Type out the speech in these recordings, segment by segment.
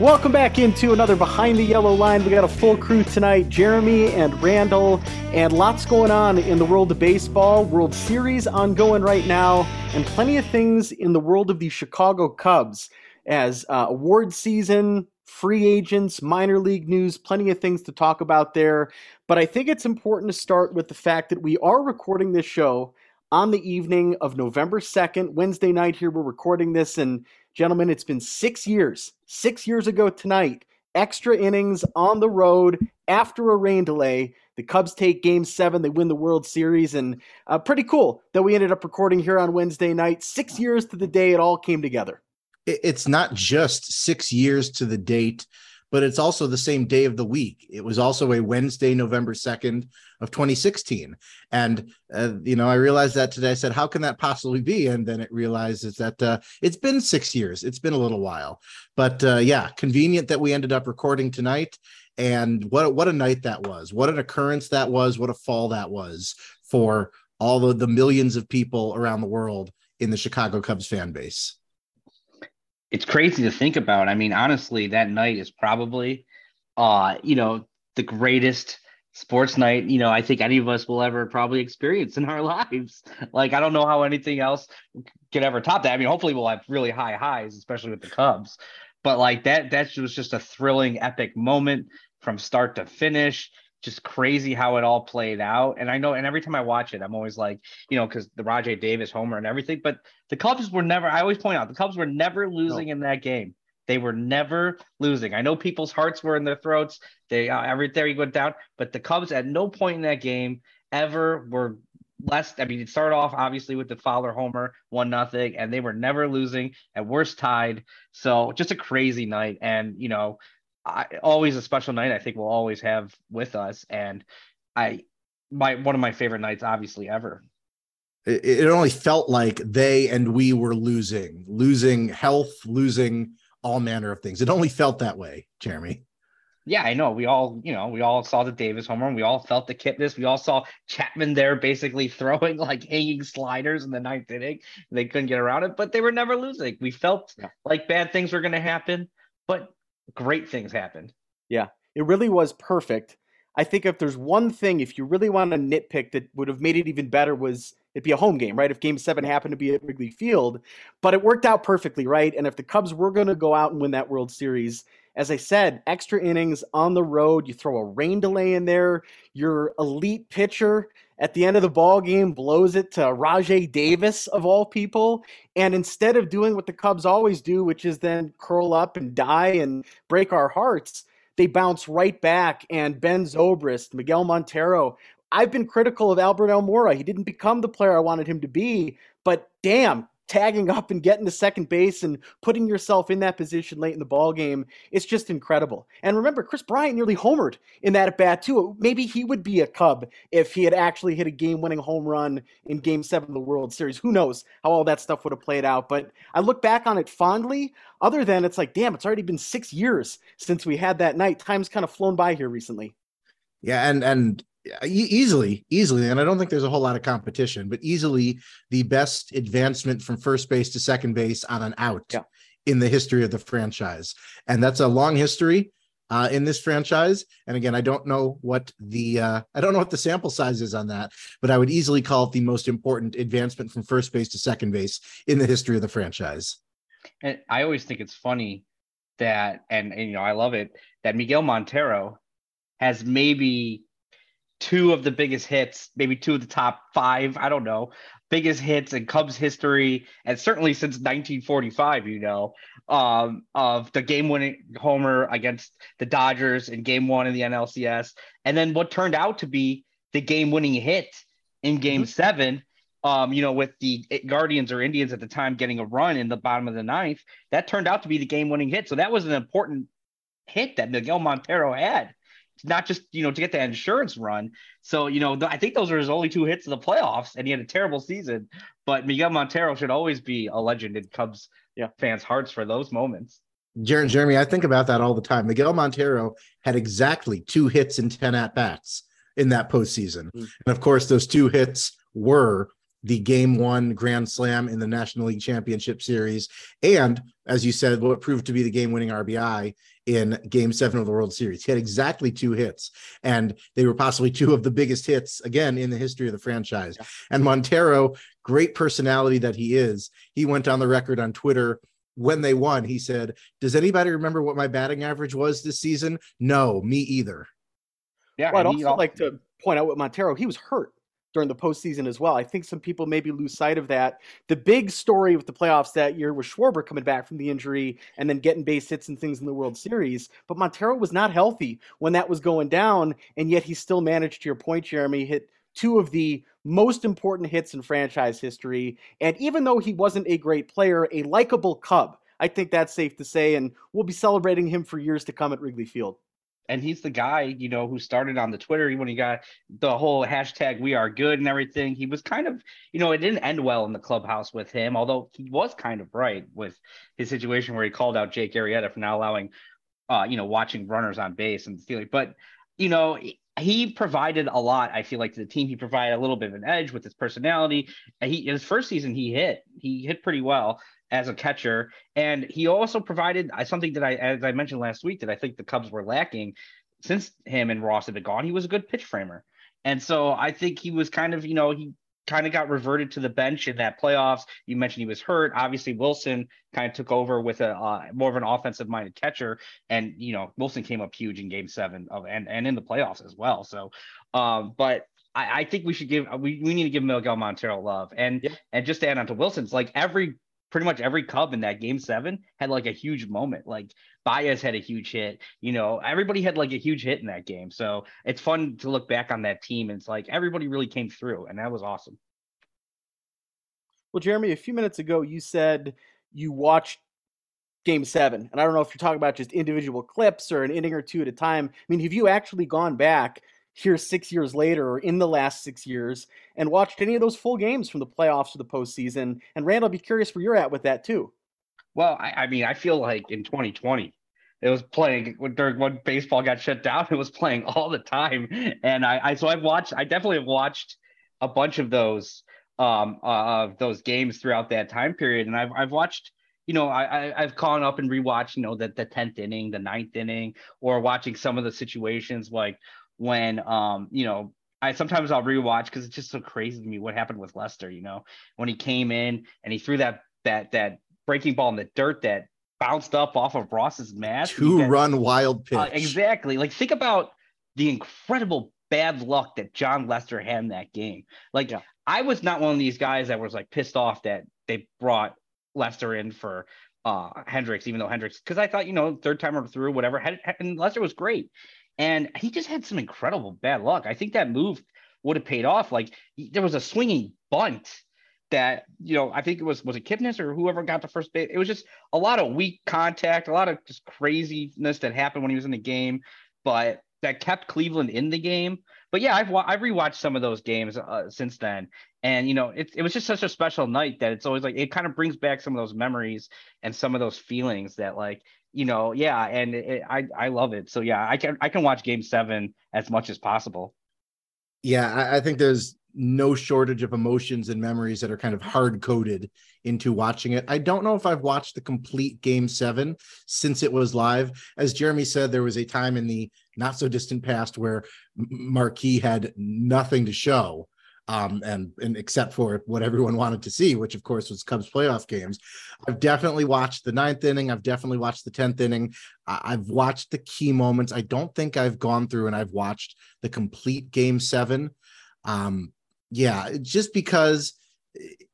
Welcome back into another Behind the Yellow Line. We got a full crew tonight Jeremy and Randall, and lots going on in the world of baseball. World Series ongoing right now, and plenty of things in the world of the Chicago Cubs as uh, award season, free agents, minor league news, plenty of things to talk about there. But I think it's important to start with the fact that we are recording this show on the evening of November 2nd, Wednesday night here. We're recording this, and Gentlemen, it's been six years, six years ago tonight, extra innings on the road after a rain delay. The Cubs take game seven. They win the World Series. And uh, pretty cool that we ended up recording here on Wednesday night. Six years to the day it all came together. It's not just six years to the date but it's also the same day of the week. It was also a Wednesday, November 2nd of 2016. And, uh, you know, I realized that today. I said, how can that possibly be? And then it realizes that uh, it's been six years. It's been a little while. But uh, yeah, convenient that we ended up recording tonight. And what, what a night that was. What an occurrence that was. What a fall that was for all of the millions of people around the world in the Chicago Cubs fan base it's crazy to think about. I mean, honestly, that night is probably, uh, you know, the greatest sports night, you know, I think any of us will ever probably experience in our lives. Like, I don't know how anything else could ever top that. I mean, hopefully we'll have really high highs, especially with the Cubs. But like that, that was just a thrilling, epic moment from start to finish just crazy how it all played out. And I know, and every time I watch it, I'm always like, you know, because the Rajai Davis homer and everything. But the Cubs were never. I always point out the Cubs were never losing no. in that game. They were never losing. I know people's hearts were in their throats. They uh, everything went down, but the Cubs at no point in that game ever were less. I mean, it started off obviously with the Fowler homer, one nothing, and they were never losing. At worst, tied. So just a crazy night. And you know, I, always a special night. I think we'll always have with us, and I my one of my favorite nights, obviously ever. It, it only felt like they and we were losing, losing health, losing all manner of things. It only felt that way, Jeremy. Yeah, I know. We all, you know, we all saw the Davis homer. And we all felt the Kipnis. We all saw Chapman there basically throwing like hanging sliders in the ninth inning. They couldn't get around it, but they were never losing. We felt yeah. like bad things were going to happen, but great things happened. Yeah, it really was perfect. I think if there's one thing, if you really want to nitpick that would have made it even better, was it'd be a home game, right? If game seven happened to be at Wrigley Field, but it worked out perfectly, right? And if the Cubs were going to go out and win that World Series, as I said, extra innings on the road, you throw a rain delay in there, your elite pitcher at the end of the ball game blows it to Rajai Davis of all people. And instead of doing what the Cubs always do, which is then curl up and die and break our hearts, they bounce right back. And Ben Zobrist, Miguel Montero. I've been critical of Albert Almora. He didn't become the player I wanted him to be, but damn, tagging up and getting to second base and putting yourself in that position late in the ball game it's just incredible. And remember Chris bryant nearly homered in that at bat too. Maybe he would be a cub if he had actually hit a game winning home run in game seven of the world series. Who knows how all that stuff would have played out but i look back on it fondly. Other than it's like damn it's already been six years since we had that night. Time's kind of flown by here recently. Yeah and and easily, easily, and I don't think there's a whole lot of competition, but easily the best advancement from first base to second base on an out yeah. in the history of the franchise. And that's a long history uh, in this franchise. And again, I don't know what the uh, I don't know what the sample size is on that, but I would easily call it the most important advancement from first base to second base in the history of the franchise. And I always think it's funny that, and, and you know, I love it that Miguel Montero has maybe two of the biggest hits, maybe two of the top five, I don't know, biggest hits in Cubs history, and certainly since 1945, you know, um, of the game winning homer against the Dodgers in game one in the NLCS. And then what turned out to be the game winning hit in game mm-hmm. seven. Um, you know, with the Guardians or Indians at the time getting a run in the bottom of the ninth, that turned out to be the game winning hit. So that was an important hit that Miguel Montero had not just you know to get the insurance run. So you know, I think those are his only two hits in the playoffs, and he had a terrible season. But Miguel Montero should always be a legend in Cubs yeah. fans' hearts for those moments. Jeremy, I think about that all the time. Miguel Montero had exactly two hits in ten at bats in that postseason, mm-hmm. and of course, those two hits were the game one grand slam in the National League Championship Series, and as you said, what proved to be the game winning RBI in game seven of the World Series. He had exactly two hits, and they were possibly two of the biggest hits again in the history of the franchise. Yeah. And Montero, great personality that he is, he went on the record on Twitter when they won. He said, Does anybody remember what my batting average was this season? No, me either. Yeah. Well, I'd also like to point out with Montero, he was hurt during the postseason as well. I think some people maybe lose sight of that. The big story with the playoffs that year was Schwarber coming back from the injury and then getting base hits and things in the World Series. But Montero was not healthy when that was going down, and yet he still managed, to your point, Jeremy, hit two of the most important hits in franchise history. And even though he wasn't a great player, a likable Cub. I think that's safe to say, and we'll be celebrating him for years to come at Wrigley Field and he's the guy you know who started on the twitter. When he got the whole hashtag we are good and everything he was kind of you know it didn't end well in the clubhouse with him although he was kind of right with his situation where he called out jake arrieta for not allowing uh you know watching runners on base and stealing. But you know he provided a lot i feel like to the team. He provided a little bit of an edge with his personality. He his first season he hit he hit pretty well as a catcher. And he also provided something that I, as I mentioned last week, that I think the Cubs were lacking since him and Ross had been gone. He was a good pitch framer. And so I think he was kind of, you know, he kind of got reverted to the bench in that playoffs. You mentioned he was hurt. Obviously, Willson kind of took over with a uh, more of an offensive minded catcher, and you know Willson came up huge in Game Seven of and and in the playoffs as well. So, um, but I, I, think we should give we, we need to give Miguel Montero love, and yeah. and just to add on to Willson's like every pretty much every Cub in that game seven had like a huge moment. Like Baez had a huge hit. You know, everybody had like a huge hit in that game. So it's fun to look back on that team. And it's like everybody really came through, and that was awesome. Well, Jeremy, a few minutes ago, you said you watched game seven. And I don't know if you're talking about just individual clips or an inning or two at a time. I mean, have you actually gone back here six years later or in the last six years and watched any of those full games from the playoffs to the postseason. And Randall, I'll be curious where you're at with that too. Well, I, I mean, I feel like in 2020, it was playing during when baseball got shut down. It was playing all the time, and I, I so I've watched. I definitely have watched a bunch of those um uh, of those games throughout that time period, and I've I've watched. You know, I, I have gone up and rewatched. You know, the the tenth inning, the ninth inning, or watching some of the situations like when um you know I sometimes I'll rewatch because it's just so crazy to me what happened with Lester. You know when he came in and he threw that that that breaking ball in the dirt that bounced up off of Ross's mask. Two run wild pitch. Uh, exactly. Like think about the incredible bad luck that Jon Lester had in that game. Like yeah. I was not one of these guys that was like pissed off that they brought Lester in for uh Hendricks, even though Hendricks, because I thought, you know, third time or through, whatever, had, and Lester was great. And he just had some incredible bad luck. I think that move would have paid off. Like there was a swinging bunt that, you know, I think it was, was it Kipnis or whoever got the first base. It was just a lot of weak contact, a lot of just craziness that happened when he was in the game, but that kept Cleveland in the game. But yeah, I've, I've rewatched some of those games uh, since then. And, you know, it, it was just such a special night that it's always like, it kind of brings back some of those memories and some of those feelings that like, you know, yeah, and it, I I love it. So yeah, I can I can watch Game Seven as much as possible. Yeah, I, I think there's no shortage of emotions and memories that are kind of hard coded into watching it. I don't know if I've watched the complete game seven since it was live. As Jeremy said, there was a time in the not so distant past where Marquee had nothing to show um, and and except for what everyone wanted to see, which of course was Cubs playoff games. I've definitely watched the ninth inning. I've definitely watched the tenth inning. I've watched the key moments. I don't think I've gone through and I've watched the complete game seven. Um, yeah, just because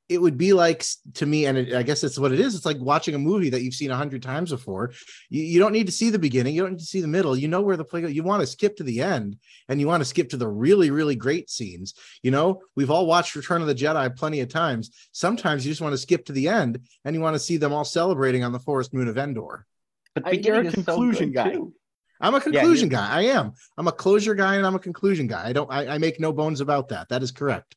it would be like to me, and it, I guess that's what it is. It's like watching a movie that you've seen a hundred times before. You, you, don't need to see the beginning. You don't need to see the middle. You know where the play. You want to skip to the end, and you want to skip to the really, really great scenes. You know, we've all watched Return of the Jedi plenty of times. Sometimes you just want to skip to the end, and you want to see them all celebrating on the forest moon of Endor. But you're a conclusion so guy. Too. I'm a conclusion yeah, guy. I am. I'm a closure guy, and I'm a conclusion guy. I don't. I, I make no bones about that. That is correct.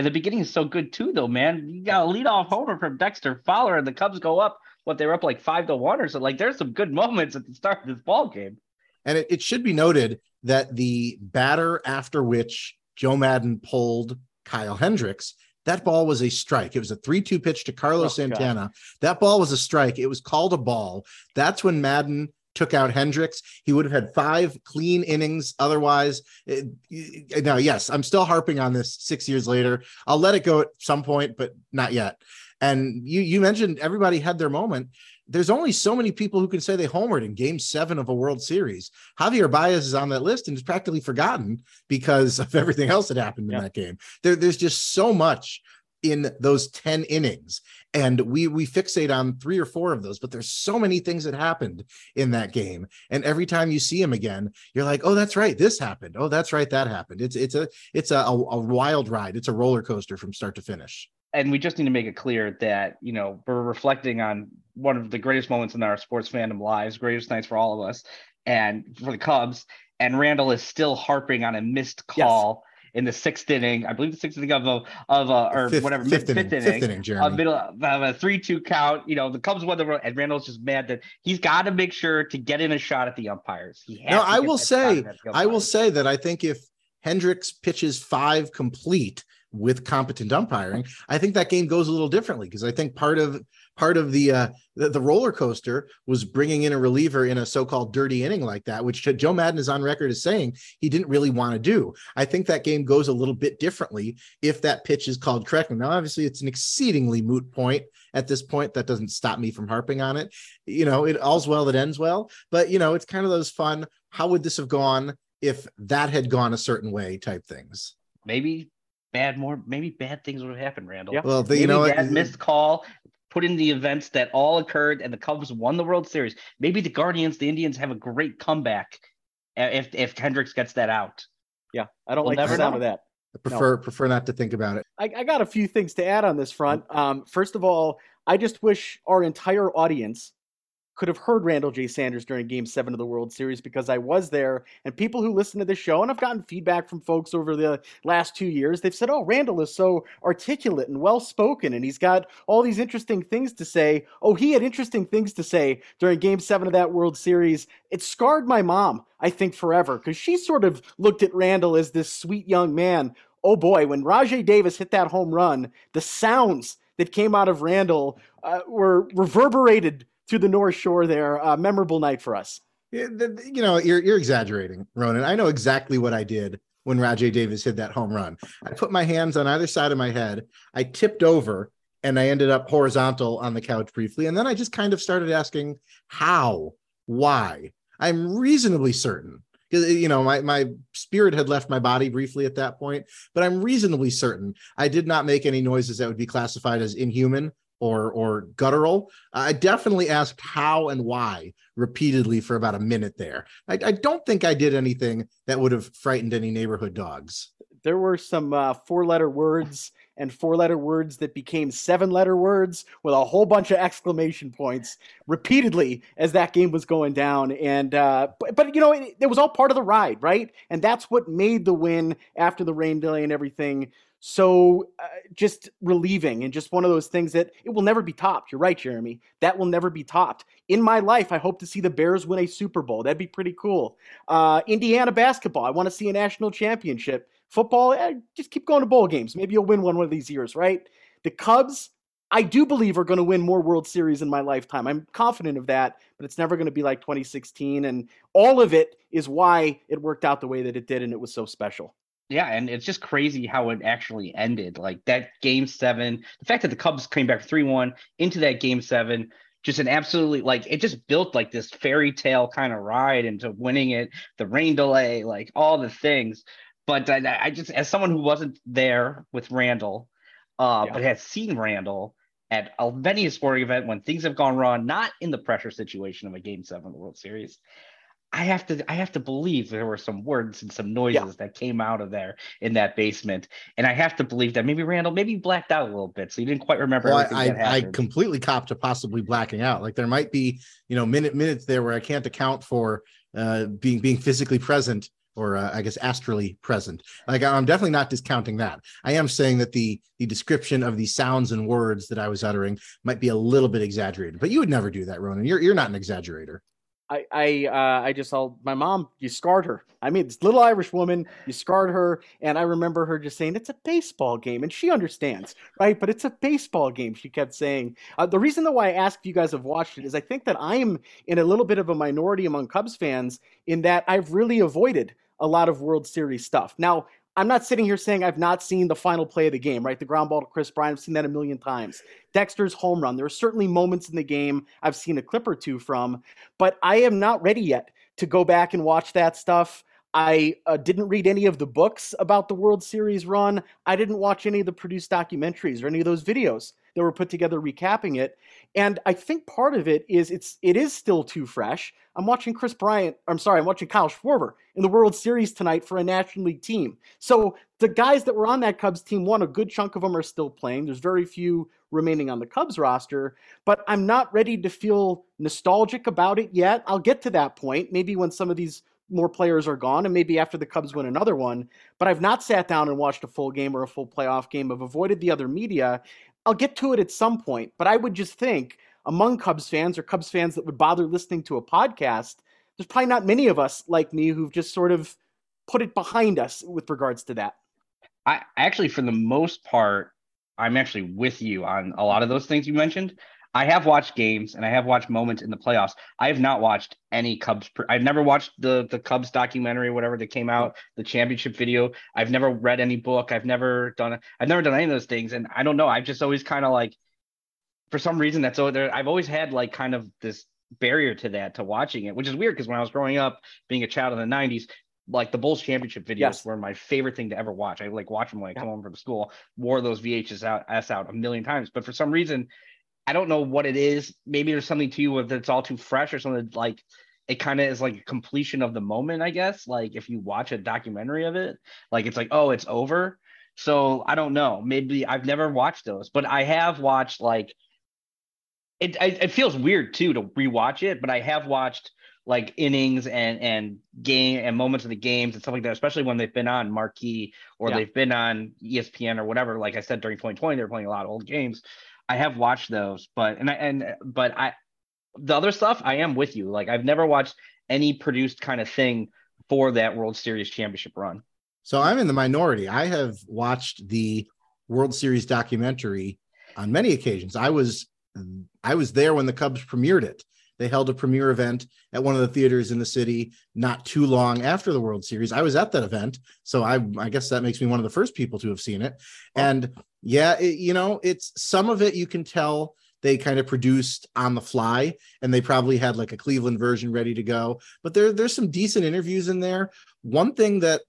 And the beginning is so good too, though, man. You got a lead off homer from Dexter Fowler, and the Cubs go up. What they were up like five to one or so. Like there's some good moments at the start of this ball game. And it, it should be noted that the batter after which Joe Maddon pulled Kyle Hendricks that ball was a strike. It was a 3 2 pitch to Carlos Oh, God. Santana. That ball was a strike. It was called a ball. That's when Maddon took out Hendricks. He would have had five clean innings otherwise. It- it- now, yes, I'm still harping on this six years later. I'll let it go at some point, but not yet. And you you mentioned everybody had their moment. There's only so many people who can say they homered in game seven of a World Series. Javier Baez is on that list and is practically forgotten because of everything else that happened in Yeah. that game. There, there's just so much in those 10 innings. And we we fixate on three or four of those, but there's so many things that happened in that game. And every time you see him again, you're like, oh, that's right, this happened. Oh, that's right, that happened. It's it's a it's a, a, wild ride. It's a roller coaster from start to finish. and we just need to make it clear that you know we're reflecting on one of the greatest moments in our sports fandom lives, greatest nights for all of us, and for the Cubs. And Randall is still harping on a missed Yes. In the sixth inning. I believe the sixth inning of a of a uh, or Fifth- whatever fifth mid- inning, fifth fifth inning. inning, A middle of a three-two count. You know the Cubs won the road, and Randall's just mad that he's got to make sure to get in a shot at the umpires. He I will say, I will say that I think if Hendricks pitches five complete with competent umpiring, I think that game goes a little differently because I think part of part of the, uh, the the roller coaster was bringing in a reliever in a so-called dirty inning like that, which Joe Maddon is on record as saying he didn't really want to do. I think that game goes a little bit differently if that pitch is called correctly. Now, obviously, it's an exceedingly moot point at this point. That doesn't stop me from harping on it. You know, it all's well that ends well, but you know, it's kind of those fun. How would this have gone if that had gone a certain way type things? maybe bad more maybe bad things would have happened, Randall. Yeah. Well, the, Maybe you know, that missed call put in the events that all occurred and the Cubs won the World Series. Maybe the Guardians, the Indians have a great comeback if if Hendricks gets that out. Yeah, I don't We'll like the sound know. of that. I prefer prefer not to think about it. I, I got a few things to add on this front. Um, first of all, I just wish our entire audience could have heard Randall J. Sanders during Game Seven of the World Series because I was there, and people who listen to the show, and I've gotten feedback from folks over the last two years. They've said, "Oh, Randall is so articulate and well spoken, and he's got all these interesting things to say." Oh, he had interesting things to say during Game Seven of that World Series. It scarred my mom, I think, forever because she sort of looked at Randall as this sweet young man oh boy, when Rajai Davis hit that home run, the sounds that came out of Randall uh, were reverberated through the North Shore there. Uh, memorable night for us. You know, you're you're exaggerating, Ronan. I know exactly what I did when Rajai Davis hit that home run. I put my hands on either side of my head. I tipped over and I ended up horizontal on the couch briefly. And then I just kind of started asking how, why. I'm reasonably certain because you know my my spirit had left my body briefly at that point, but I'm reasonably certain I did not make any noises that would be classified as inhuman or or guttural. I definitely asked how and why repeatedly for about a minute there. I, I don't think I did anything that would have frightened any neighborhood dogs. There were some uh, four letter words and four letter words that became seven letter words with a whole bunch of exclamation points repeatedly as that game was going down. And, uh, but, but, you know, it, it was all part of the ride, right? And that's what made the win after the rain delay and everything so uh, just relieving and just one of those things that it will never be topped. You're right, Jeremy. That will never be topped. In my life, I hope to see the Bears win a Super Bowl. That'd be pretty cool. Uh, Indiana basketball, I want to see a national championship. Football, eh, just keep going to bowl games. Maybe you'll win one one of these years, right? The Cubs, I do believe are going to win more World Series in my lifetime. I'm confident of that, but it's never going to be like 2016. And all of it is why it worked out the way that it did, and it was so special. Yeah, and it's just crazy how it actually ended. Like that game seven, the fact that the Cubs came back 3 1 into that game seven, just an absolutely like it just built like this fairy tale kind of ride into winning it, the rain delay, like all the things. But I, I just, as someone who wasn't there with Randall, uh, Yeah. but has seen Randall at a many a sporting event when things have gone wrong, not in the pressure situation of a game seven of the World Series. I have to I have to believe there were some words and some noises that came out of there in that basement. And I have to believe that maybe Randall maybe blacked out a little bit. So he didn't quite remember Well, I, I, I completely cop to possibly blacking out. Like there might be, you know, minute minutes there where I can't account for uh, being being physically present or uh, I guess astrally present. Like I'm definitely not discounting that. I am saying that the the description of the sounds and words that I was uttering might be a little bit exaggerated. But you would never do that, Ronan. You're you're not an exaggerator. I I uh, I just saw my mom. You scarred her. I mean, this little Irish woman. You scarred her, and I remember her just saying, "It's a baseball game," and she understands, right? But it's a baseball game. She kept saying. Uh, the reason why I asked if you guys have watched it is I think that I am in a little bit of a minority among Cubs fans in that I've really avoided a lot of World Series stuff. Now, I'm not sitting here saying I've not seen the final play of the game, right? The ground ball to Chris Bryant. I've seen that a million times. Dexter's home run. There are certainly moments in the game I've seen a clip or two from, but I am not ready yet to go back and watch that stuff. I uh, didn't read any of the books about the World Series run. I didn't watch any of the produced documentaries or any of those videos that were put together recapping it. And I think part of it is it's it is still too fresh. I'm watching Chris Bryant. I'm sorry, I'm watching Kyle Schwarber in the World Series tonight for a National League team. So the guys that were on that Cubs team, one, a good chunk of them are still playing. There's very few remaining on the Cubs roster, but I'm not ready to feel nostalgic about it yet. I'll get to that point, maybe when some of these more players are gone, and maybe after the Cubs win another one. But I've not sat down and watched a full game or a full playoff game. I've avoided the other media. I'll get to it at some point, but I would just think among Cubs fans or Cubs fans that would bother listening to a podcast, there's probably not many of us like me who've just sort of put it behind us with regards to that. I actually, for the most part, I'm actually with you on a lot of those things you mentioned. I have watched games and I have watched moments in the playoffs. I have not watched any Cubs. Pre- I've never watched the the Cubs documentary, whatever that came out, the championship video. I've never read any book. I've never done. I've never done any of those things, and I don't know. I've just always kind of like, for some reason, that's all there. I've always had like kind of this barrier to that to watching it, which is weird because when I was growing up, being a child in the '90s, like the Bulls championship videos yes. were my favorite thing to ever watch. I like watch them when I yeah. come home from school, wore those VHS out, S out a million times. But for some reason, I don't know what it is. Maybe there's something to you whether it's all too fresh or something like it kind of is like a completion of the moment, I guess. Like if you watch a documentary of it, like it's like, oh, it's over. So I don't know. Maybe I've never watched those, but I have watched like it. It feels weird too to rewatch it, but I have watched like innings and and game and moments of the games and stuff like that, especially when they've been on marquee or yeah. they've been on ESPN or whatever. Like I said during 2020, they were playing a lot of old games. I have watched those, but and I and but I the other stuff I am with you. Like I've never watched any produced kind of thing for that World Series championship run. So I'm in the minority. I have watched the World Series documentary on many occasions. I was I was there when the Cubs premiered it. They held a premiere event at one of the theaters in the city not too long after the World Series. I was at that event, so I I guess that makes me one of the first people to have seen it. And yeah, it, you know, it's some of it you can tell they kind of produced on the fly and they probably had like a Cleveland version ready to go. But there there's some decent interviews in there. One thing that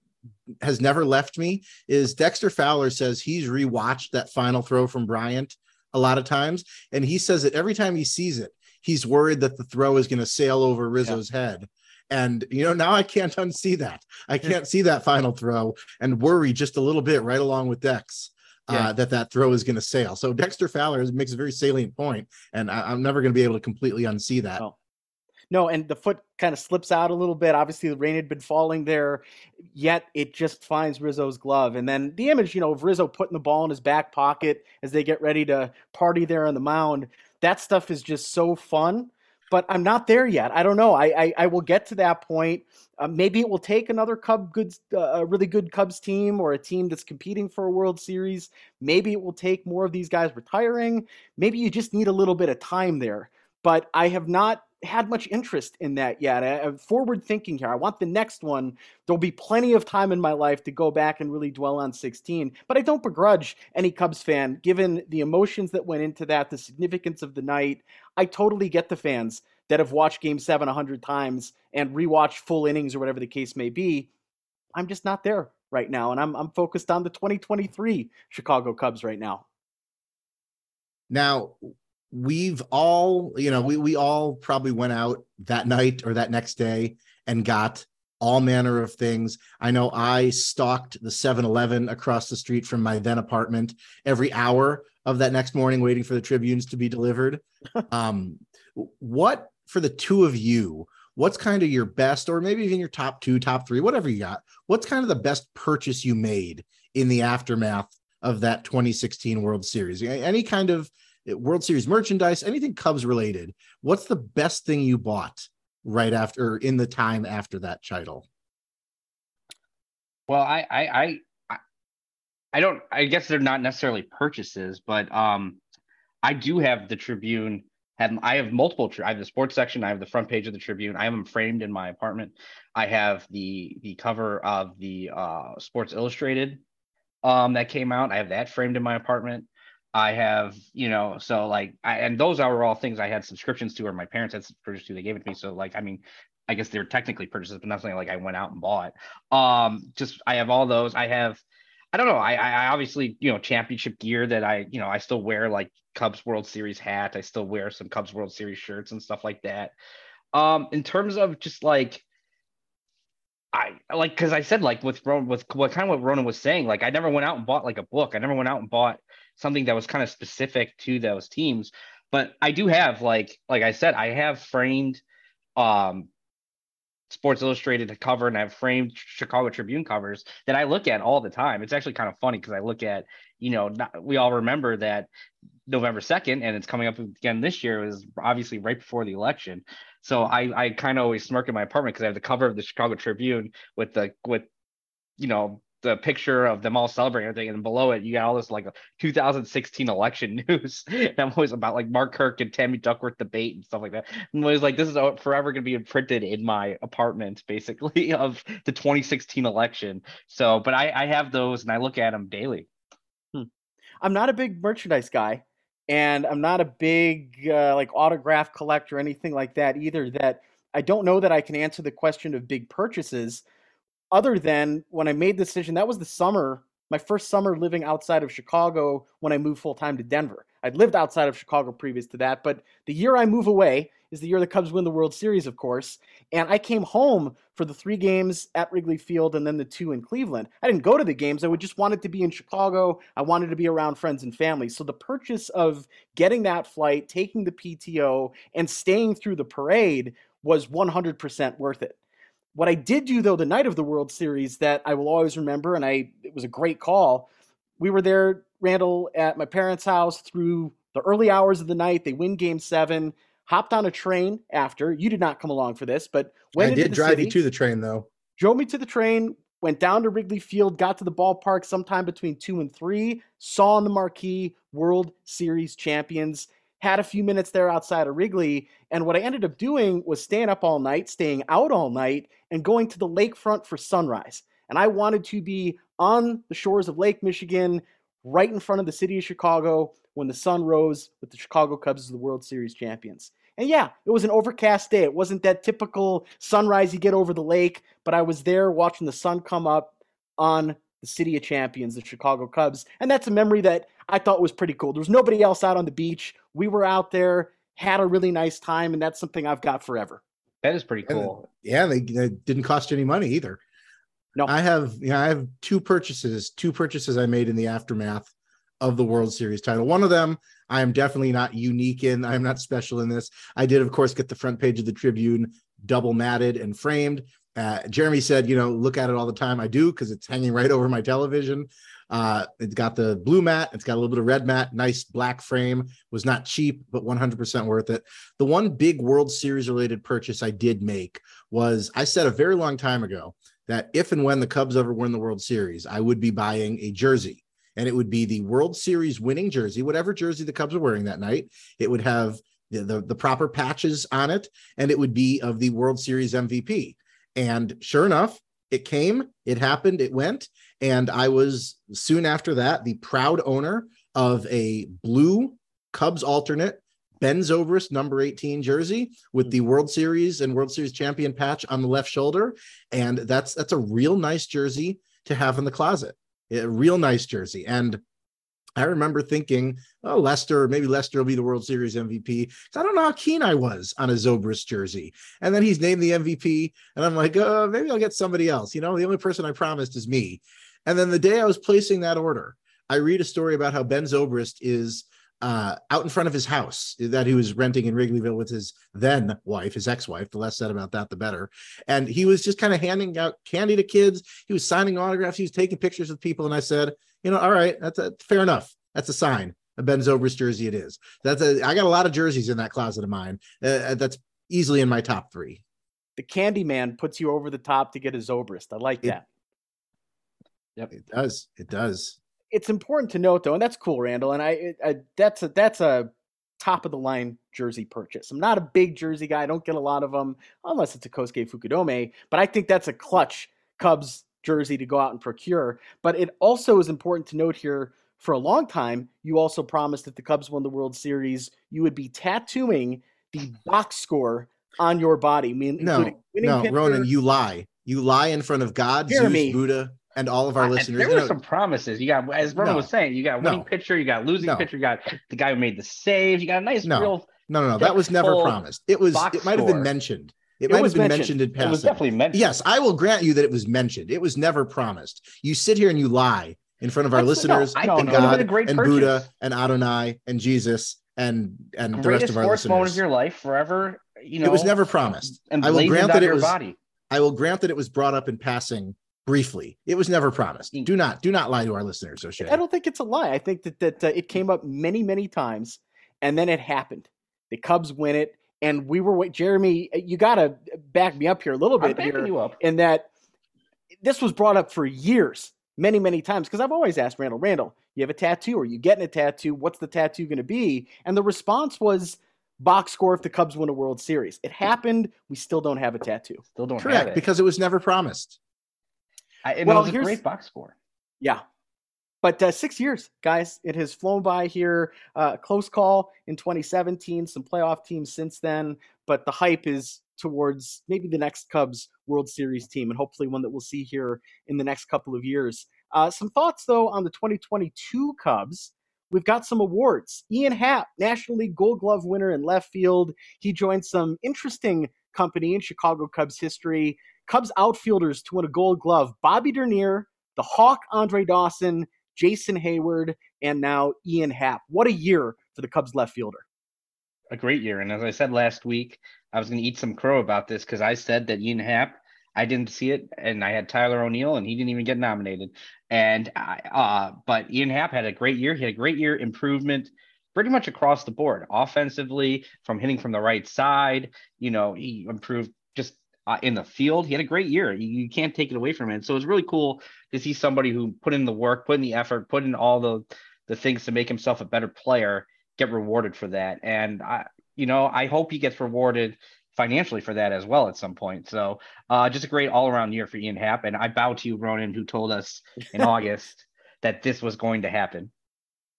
has never left me is Dexter Fowler says he's rewatched that final throw from Bryant a lot of times and he says that every time he sees it he's worried that the throw is going to sail over Rizzo's yeah. head and you know now I can't unsee that. I can't see that final throw and worry just a little bit right along with Dex yeah. uh, that that throw is going to sail. So Dexter Fowler makes a very salient point, and I, am never going to be able to completely unsee that. Oh. No, and the foot kind of slips out a little bit. Obviously, the rain had been falling there, yet it just finds Rizzo's glove. And then the image, you know, of Rizzo putting the ball in his back pocket as they get ready to party there on the mound. That stuff is just so fun but I'm not there yet. I don't know. I I, I will get to that point. Uh, maybe it will take another Cub good, uh, a really good Cubs team or a team that's competing for a World Series. Maybe it will take more of these guys retiring. Maybe you just need a little bit of time there. But I have not had much interest in that yet. I, am forward thinking here. I want the next one. There'll be plenty of time in my life to go back and really dwell on 16. But I don't begrudge any Cubs fan, given the emotions that went into that, the significance of the night. I totally get the fans that have watched Game Seven a hundred times and rewatched full innings or whatever the case may be. I'm just not there right now, and I'm I'm focused on the 2023 Chicago Cubs right now. Now, we've all, you know, we we all probably went out that night or that next day and got all manner of things. I know I stalked the 7-Eleven across the street from my then apartment every hour of that next morning waiting for the tribunes to be delivered. um what for the two of you, what's kind of your best or maybe even your top 2, top 3, whatever you got. What's kind of the best purchase you made in the aftermath of that 2016 World Series? Any kind of World Series merchandise, anything Cubs related, what's the best thing you bought right after in the time after that title? Well, I, I, I, I don't. I guess they're not necessarily purchases, but um, I do have the Tribune. Have I have multiple. I have the sports section. I have the front page of the Tribune. I have them framed in my apartment. I have the the cover of the uh, Sports Illustrated um, that came out. I have that framed in my apartment. I have, you know, so like, I, and those are all things I had subscriptions to, or my parents had subscriptions to. They gave it to me. So like, I mean, I guess they're technically purchases, but not something like I went out and bought. Um, just I have all those. I have, I don't know. I, I obviously, you know, championship gear that I, you know, I still wear like Cubs World Series hat. I still wear some Cubs World Series shirts and stuff like that. Um, in terms of just like I like because I said like with Ron, with what kind of what Ronan was saying, like I never went out and bought like a book. I never went out and bought something that was kind of specific to those teams. But I do have like like I said, I have framed um Sports Illustrated to cover and I've framed Chicago Tribune covers that I look at all the time. It's actually kind of funny because I look at, you know, not, we all remember that November 2nd and it's coming up again this year is obviously right before the election. So I I kind of always smirk in my apartment because I have the cover of the Chicago Tribune with the with you know the picture of them all celebrating everything, and below it you got all this like 2016 election news. and I'm always about like Mark Kirk and Tammy Duckworth debate and stuff like that. And I'm always like, this is forever going to be imprinted in my apartment, basically, of the 2016 election. So, but I, I have those and I look at them daily. Hmm. I'm not a big merchandise guy and I'm not a big uh, like autograph collector or anything like that either. That I don't know that I can answer the question of big purchases, other than when I made the decision. That was the summer, my first summer living outside of Chicago when I moved full time to Denver. I'd lived outside of Chicago previous to that, but the year I move away is the year the Cubs win the World Series, of course. And I came home for the three games at Wrigley Field and then the two in Cleveland. I didn't go to the games. I would just wanted to be in Chicago. I wanted to be around friends and family. So the purchase of getting that flight, taking the PTO, and staying through the parade was 100% worth it. What I did do though the night of the World Series that I will always remember, and I it was a great call. We were there, Randall, at my parents' house through the early hours of the night. They win Game Seven hopped on a train after. You did not come along for this, but went I did drive city, you to the train though. Drove me to the train, went down to Wrigley Field, got to the ballpark sometime between two and three, saw on the marquee World Series champions, had a few minutes there outside of Wrigley. And what I ended up doing was staying up all night, staying out all night, and going to the lakefront for sunrise. And I wanted to be on the shores of Lake Michigan, right in front of the city of Chicago when the sun rose with the Chicago Cubs as the World Series champions. And yeah, it was an overcast day. It wasn't that typical sunrise you get over the lake, but I was there watching the sun come up on the City of Champions, the Chicago Cubs. And that's a memory that I thought was pretty cool. There was nobody else out on the beach. We were out there, had a really nice time, and that's something I've got forever. That is pretty cool. And, yeah, they, they, didn't cost you any money either. No, I have yeah, I have two purchases, two purchases I made in the aftermath of the World Series title. One of them I am definitely not unique in. I am not special in this. I did, of course, get the front page of the Tribune double matted and framed. Uh, Jeremy said, you know, look at it all the time. I do because it's hanging right over my television. Uh, it's got the blue mat. It's got a little bit of red mat. Nice black frame. Was not cheap, but 100% worth it. The one big World Series related purchase I did make was I said a very long time ago that if and when the Cubs ever win the World Series, I would be buying a jersey and it would be the World Series winning jersey, whatever jersey the Cubs are wearing that night. It would have the, the, the, proper patches on it, and it would be of the World Series MVP. And sure enough, it came, it happened, it went. And I was soon after that the proud owner of a blue Cubs alternate Ben Zobrist number 18 jersey with the World Series and World Series champion patch on the left shoulder. And that's that's a real nice jersey to have in the closet a real nice jersey. And I remember thinking, oh, Lester, maybe Lester will be the World Series MVP. I don't know how keen I was on a Zobrist jersey. And then he's named the MVP. And I'm like, oh, maybe I'll get somebody else. You know, the only person I promised is me. And then the day I was placing that order, I read a story about how Ben Zobrist is uh, out in front of his house that he was renting in Wrigleyville with his then wife, his ex-wife. The less said about that, the better. And he was just kind of handing out candy to kids. He was signing autographs. He was taking pictures with people. And I said, you know, all right, that's a, fair enough. That's a sign. A Ben Zobrist jersey, it is. That's a. I got a lot of jerseys in that closet of mine. Uh, uh, that's easily in my top three. the Candyman puts you over the top to get a Zobrist. I like It- that. Yep. It does. It does. It's important to note though, and that's cool, Randall. And I, I that's a that's a top of the line jersey purchase. I'm not a big jersey guy. I don't get a lot of them unless it's a Kosuke Fukudome. But I think that's a clutch Cubs jersey to go out and procure. But it also is important to note here. For a long time, you also promised if the Cubs won the World Series, you would be tattooing the box score on your body. I mean, No, no, pitcher, Ronan, you lie. You lie in front of God, Jeremy. Zeus, Buddha, and all of our I- listeners. There were know, some promises. You got, as Ronan No. was saying, you got winning No. pitcher, you got losing No. pitcher, you got the guy who made the save, you got a nice No. real. no, no, no. That was never promised. It was. It might have been mentioned. It, It might have been mentioned. mentioned in passing. It was definitely mentioned. Yes, I will grant you that it was mentioned. It was never promised. You sit here and you lie in front of our That's- listeners No, and it would have God a great and purchase. Buddha and Adonai and Jesus and and the rest of our sports moment listeners. of your life, forever. You know, it was never promised. And I will grant that it was. body. I will grant that it was brought up in passing briefly. It was never promised. Mm. Do not do not lie to our listeners, O'Shea. I don't think it's a lie. I think that that uh, it came up many, many times, and then it happened. The Cubs win it, and we were. wait- Jeremy, uh, you got to back me up here a little bit I'm bit backing here, you up. in that this was brought up for years, many, many times. Because I've always asked Randall, Randall, you have a tattoo? Are you getting a tattoo? What's the tattoo going to be? And the response was box score if the Cubs win a World Series. It happened. We still don't have a tattoo. Still don't have Correct, it. because it was never promised. I, and Well, was a here's- great box score. Yeah. But uh, six years, guys, it has flown by here. Uh, close call in 2017, some playoff teams since then, but the hype is towards maybe the next Cubs World Series team, and hopefully one that we'll see here in the next couple of years. Uh, some thoughts, though, on the 2022 Cubs. We've got some awards. Ian Happ, National League Gold Glove winner in left field. He joined some interesting company in Chicago Cubs history. Cubs outfielders to win a gold glove Bobby Dernier, the Hawk Andre Dawson, Jason Heyward, and now Ian Happ. What a year for the Cubs left fielder. a great year. And as I said last week, I was going to eat some crow about this because I said that Ian Happ, I didn't see it, and I had Tyler O'Neill, and he didn't even get nominated. And I, uh, but Ian Happ had a great year. He had a great year improvement, pretty much across the board, offensively, from hitting from the right side. You know, he improved uh, in the field. He had a great year. You, you can't take it away from him. So it's really cool to see somebody who put in the work, put in the effort, put in all the the things to make himself a better player get rewarded for that. And I, you know, I hope he gets rewarded financially for that as well at some point. So uh, just a great all around year for Ian Happ. And I bow to you, Ronan, who told us in August that this was going to happen.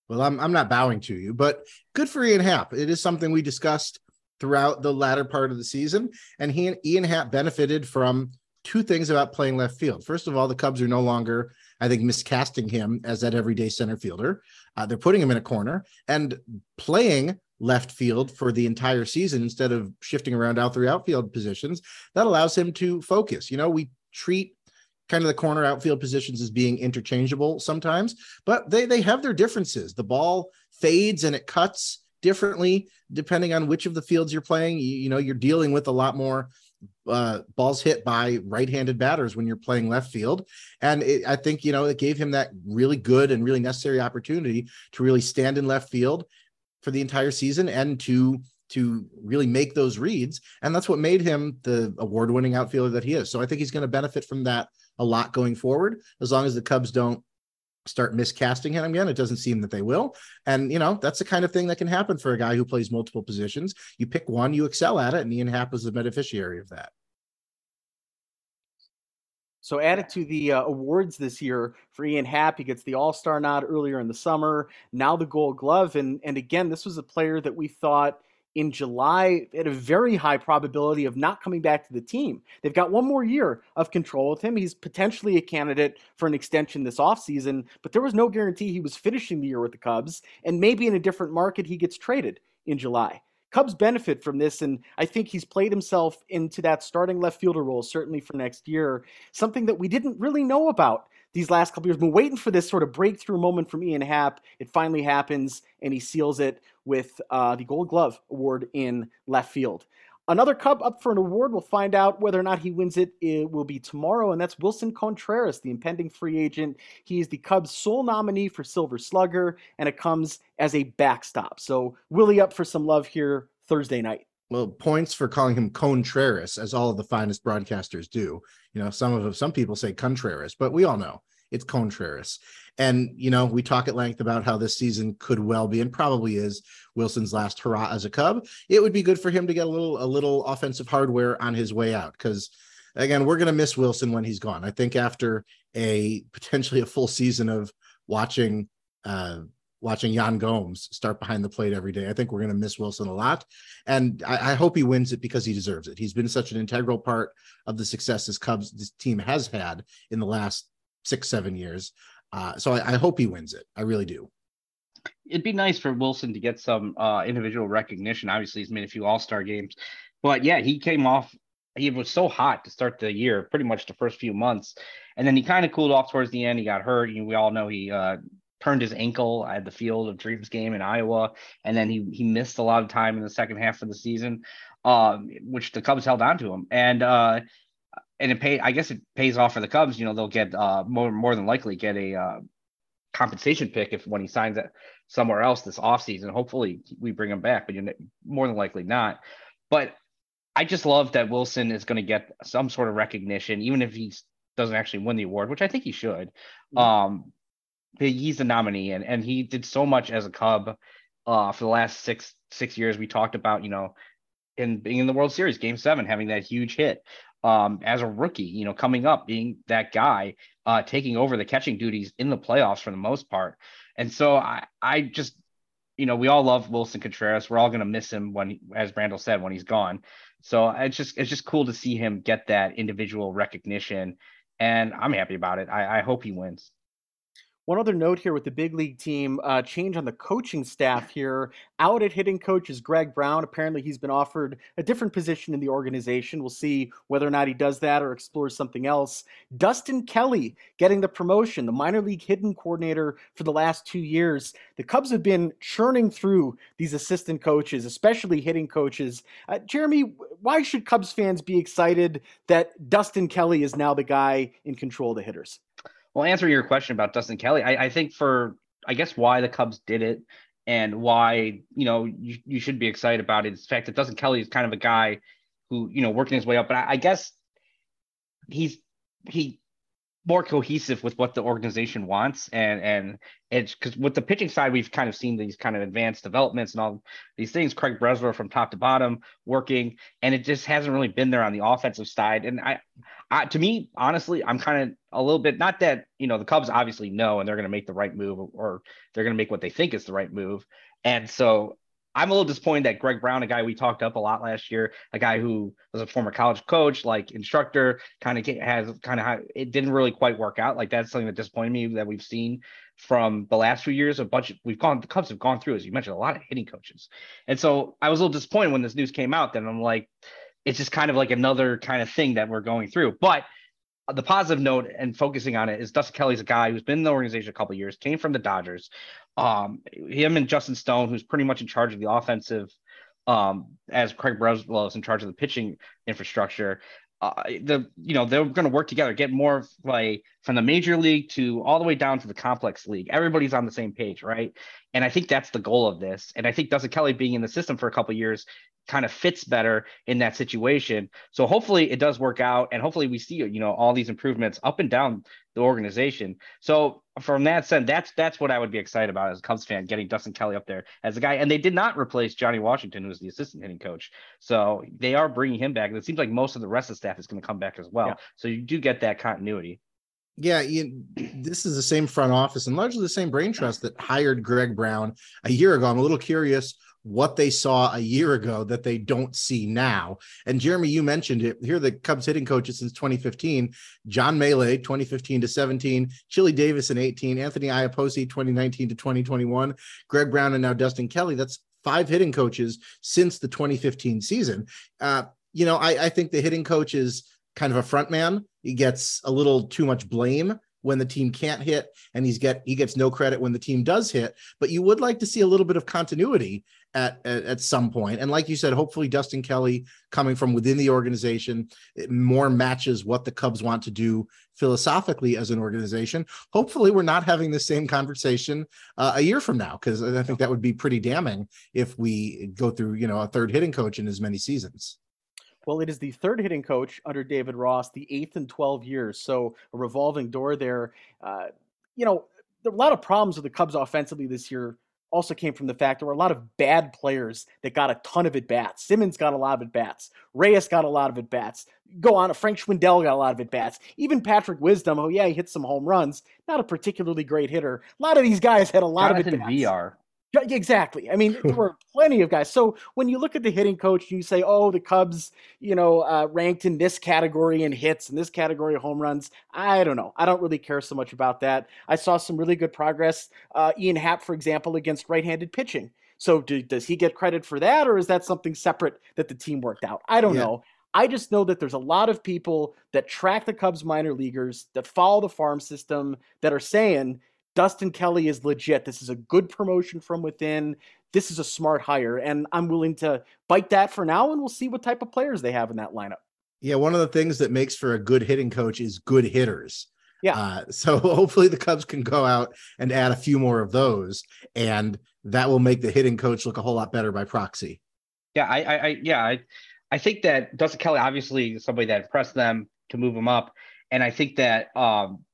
Well, I'm I'm not bowing to you, but good for Ian Happ. It is something we discussed throughout the latter part of the season, and he and Ian Happ benefited from two things about playing left field. First of all, the Cubs are no longer, I think, miscasting him as that everyday center fielder. Uh, they're putting him in a corner and playing left field for the entire season instead of shifting around out three outfield positions. That allows him to focus. You know, we treat kind of the corner outfield positions as being interchangeable sometimes, but they they have their differences. The ball fades and it cuts differently depending on which of the fields you're playing. You, you know, you're dealing with a lot more uh, balls hit by right-handed batters when you're playing left field, and it, I think you know it gave him that really good and really necessary opportunity to really stand in left field for the entire season and to to really make those reads, and that's what made him the award-winning outfielder that he is. So I think he's going to benefit from that a lot going forward, as long as the Cubs don't start miscasting him again. It doesn't seem that they will. And, you know, that's the kind of thing that can happen for a guy who plays multiple positions. You pick one, you excel at it, and Ian Happ is the beneficiary of that. So added to the uh, awards this year for Ian Happ, he gets the All Star nod earlier in the summer. Now the Gold Glove, and and again, this was a player that we thought in July at a very high probability of not coming back to the team. They've got one more year of control with him. He's potentially a candidate for an extension this offseason, but there was no guarantee he was finishing the year with the Cubs, and maybe in a different market he gets traded in July. Cubs benefit from this, and I think he's played himself into that starting left fielder role, certainly for next year. Something that we didn't really know about these last couple years. Been waiting for this sort of breakthrough moment from Ian Happ. It finally happens, and he seals it with uh, the Gold Glove Award in left field. Another Cub up for an award. We'll find out whether or not he wins it. It will be tomorrow, and that's Willson Contreras, the impending free agent. He is the Cubs' sole nominee for Silver Slugger, and it comes as a backstop. So, Willie up for some love here Thursday night. Well, points for calling him Contreras, as all of the finest broadcasters do. You know, some of some people say Contreras, but we all know it's Contreras. And you know, we talk at length about how this season could well be and probably is Willson's last hurrah as a Cub. It would be good for him to get a little a little offensive hardware on his way out because again, we're going to miss Willson when he's gone. I think after a potentially a full season of watching uh, watching Yan Gomes start behind the plate every day. I think we're going to miss Willson a lot, and I, I, hope he wins it because he deserves it. He's been such an integral part of the success this Cubs this team has had in the last six seven years. Uh, so I, I, hope he wins it. I really do. It'd be nice for Willson to get some uh, individual recognition. Obviously, he's made a few All Star games, but yeah, he came off he was so hot to start the year, pretty much the first few months, and then he kind of cooled off towards the end. He got hurt. You we all know he uh, turned his ankle at the Field of Dreams game in Iowa, and then he he missed a lot of time in the second half of the season, um, which the Cubs held on to him, and uh, and it pay. I guess it pays off for the Cubs. You know, they'll get uh, more more than likely get a uh, compensation pick if when he signs it somewhere else this offseason. Hopefully, we bring him back, but you're more than likely not. But I just love that Willson is going to get some sort of recognition, even if he doesn't actually win the award, which I think he should. Um, he's the nominee, and and he did so much as a Cub uh, for the last six six years. We talked about you know, in being in the World Series, Game Seven, having that huge hit. Um, as a rookie, you know, coming up, being that guy, uh, taking over the catching duties in the playoffs for the most part. And so I, I just, you know, we all love Willson Contreras. We're all going to miss him when, as Randall said, when he's gone. So it's just it's just cool to see him get that individual recognition, and I'm happy about it. I, I hope he wins. One other note here with the big league team uh, change on the coaching staff here. Out at hitting coach is Greg Brown. Apparently, he's been offered a different position in the organization. We'll see whether or not he does that or explores something else. Dustin Kelly getting the promotion, the minor league hitting coordinator for the last two years. The Cubs have been churning through these assistant coaches, especially hitting coaches. Uh, Jeremy, why should Cubs fans be excited that Dustin Kelly is now the guy in control of the hitters? Well, answering your question about Dustin Kelly, I, I think for I guess why the Cubs did it and why you know you, you should be excited about it is the fact that Dustin Kelly is kind of a guy who you know working his way up, but I, I guess he's he more cohesive with what the organization wants. And and it's because with the pitching side we've kind of seen these kind of advanced developments and all these things. Craig breslow from top to bottom working and it just hasn't really been there on the offensive side. And i, I to me honestly i'm kind of a little bit not that you know the cubs obviously know and they're going to make the right move or they're going to make what they think is the right move. And so I'm a little disappointed that Greg Brown, a guy we talked up a lot last year, a guy who was a former college coach, like instructor, kind of has kind of it didn't really quite work out. Like that's something that disappointed me that we've seen from the last few years. A bunch of, we've gone the Cubs have gone through, as you mentioned, a lot of hitting coaches, and so I was a little disappointed when this news came out. Then I'm like, it's just kind of like another kind of thing that we're going through, but the positive note and focusing on it is Dustin Kelly's a guy who's been in the organization a couple years, came from the Dodgers. Um, him and Justin Stone, who's pretty much in charge of the offensive, um, as Craig Breslow is in charge of the pitching infrastructure. Uh, the you know they're going to work together, get more play from the major league to all the way down to the complex league. Everybody's on the same page, right? And I think that's the goal of this. And I think Dustin Kelly being in the system for a couple years kind of fits better in that situation. So hopefully it does work out and hopefully we see you know all these improvements up and down the organization. So from that sense that's that's what I would be excited about as a Cubs fan getting Dustin Kelly up there as a guy and they did not replace Johnny Washington who's the assistant hitting coach. So they are bringing him back and it seems like most of the rest of the staff is going to come back as well. Yeah. So you do get that continuity. Yeah, you, this is the same front office and largely the same brain trust that hired Greg Brown a year ago. I'm a little curious what they saw a year ago that they don't see now. And Jeremy, you mentioned it. Here, the Cubs hitting coaches since 2015: John Mallee, 2015 to 17; Chili Davis in 18; Anthony Iapoce, 2019 to 2021; Greg Brown, and now Dustin Kelly. That's five hitting coaches since the 2015 season. Uh, you know, I, I think the hitting coach is kind of a front man. He gets a little too much blame when the team can't hit and he's get he gets no credit when the team does hit but you would like to see a little bit of continuity at, at, at some point. And like you said hopefully dustin kelly coming from within the organization more matches what the cubs want to do philosophically as an organization. Hopefully we're not having the same conversation uh, a year from now because i think that would be pretty damning if we go through you know a third hitting coach in as many seasons well, it is the third hitting coach under David Ross, the eighth in 12 years. So a revolving door there. Uh, you know, there a lot of problems with the Cubs offensively this year. Also came from the fact there were a lot of bad players that got a ton of at bats. Simmons got a lot of at bats. Reyes got a lot of at bats. Go on, Frank Schwindel got a lot of at bats. Even Patrick Wisdom, oh yeah, he hit some home runs. Not a particularly great hitter. A lot of these guys had a lot Jonathan of at bats. Villar. Exactly. I mean, there were plenty of guys. So when you look at the hitting coach, you say, "Oh, the Cubs, you know, uh, ranked in this category in hits and this category of home runs." I don't know. I don't really care so much about that. I saw some really good progress. Uh, Ian Happ, for example, against right-handed pitching. So do, does he get credit for that, or is that something separate that the team worked out? I don't yeah. know. I just know that there's a lot of people that track the Cubs minor leaguers, that follow the farm system, that are saying Dustin Kelly is legit. This is a good promotion from within. This is a smart hire, and I'm willing to bite that for now, and we'll see what type of players they have in that lineup. Yeah, one of the things that makes for a good hitting coach is good hitters. Yeah. Uh, so hopefully the Cubs can go out and add a few more of those, and that will make the hitting coach look a whole lot better by proxy. Yeah, I, I, I yeah, I, I think that Dustin Kelly obviously is somebody that impressed them to move him up, and I think that um,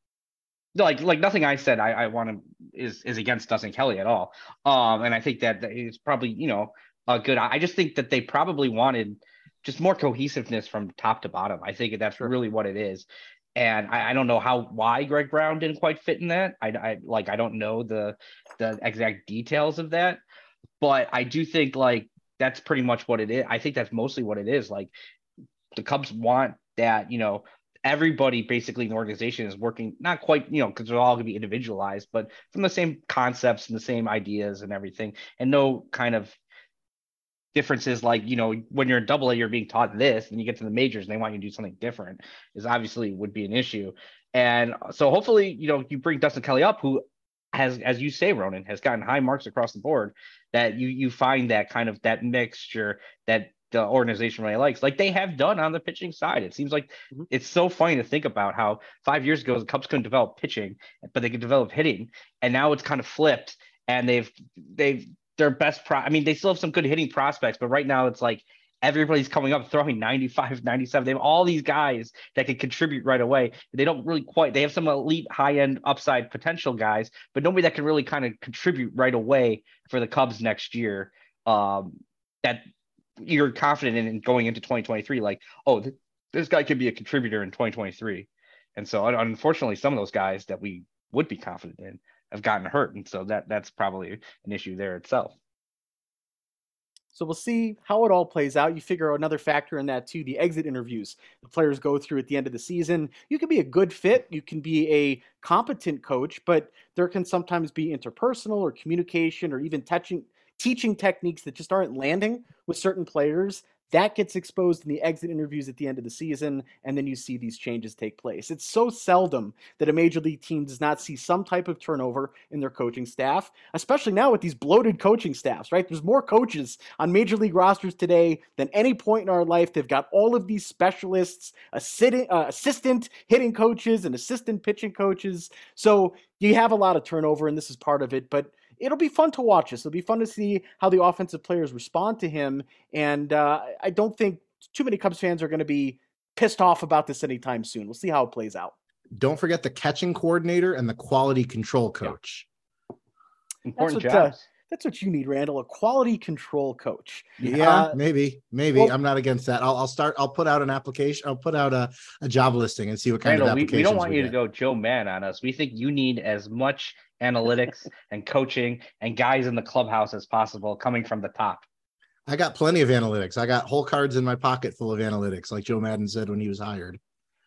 like like nothing I said I, I want to is is against Dustin Kelly at all. Um, and I think that it's probably you know a good. I just think that they probably wanted just more cohesiveness from top to bottom. I think that's really what it is. And I, I don't know how why Greg Brown didn't quite fit in that. I, I like I don't know the the exact details of that, but I do think like that's pretty much what it is. I think that's mostly what it is. Like the Cubs want that, you know, everybody basically in the organization is working not quite you know because they're all going to be individualized but from the same concepts and the same ideas and everything and no kind of differences like you know when you're in double a you're being taught this and you get to the majors and they want you to do something different is obviously would be an issue. And so hopefully you know you bring dustin kelly up who has as you say ronan has gotten high marks across the board that you you find that kind of that mixture that the organization really likes, like they have done on the pitching side. It seems like mm-hmm. it's so funny to think about how five years ago the Cubs couldn't develop pitching, but they could develop hitting, and now it's kind of flipped, and they've they've their best pro. I mean, they still have some good hitting prospects, but right now it's like everybody's coming up throwing 95 97 they have all these guys that can contribute right away they don't really quite they have some elite high end upside potential guys but nobody that can really kind of contribute right away for the cubs next year um, that you're confident in going into 2023 like oh th- this guy could be a contributor in 2023 and so unfortunately some of those guys that we would be confident in have gotten hurt and so that that's probably an issue there itself so we'll see how it all plays out. You figure another factor in that too, the exit interviews the players go through at the end of the season. You can be a good fit, you can be a competent coach, but there can sometimes be interpersonal or communication or even touching teaching techniques that just aren't landing with certain players that gets exposed in the exit interviews at the end of the season, and then you see these changes take place. It's so seldom that a major league team does not see some type of turnover in their coaching staff, especially now with these bloated coaching staffs, right? There's more coaches on major league rosters today than any point in our life. They've got all of these specialists, assistant, uh, assistant hitting coaches, and assistant pitching coaches. So you have a lot of turnover, and this is part of it, but it'll be fun to watch this. It'll be fun to see how the offensive players respond to him. And uh, I don't think too many Cubs fans are going to be pissed off about this anytime soon. We'll see how it plays out. Don't forget the catching coordinator and the quality control coach. Yeah. Important that's what, uh, that's what you need, Randall. A quality control coach. Yeah, uh, maybe, maybe. Well, I'm not against that. I'll, I'll, start. I'll put out an application. I'll put out a, a job listing and see what kind Randall, of applications. We, we don't want we you get. to go Joe Maddon on us. We think you need as much analytics and coaching and guys in the clubhouse as possible coming from the top. I got plenty of analytics. I got whole cards in my pocket full of analytics, like Joe Maddon said when he was hired.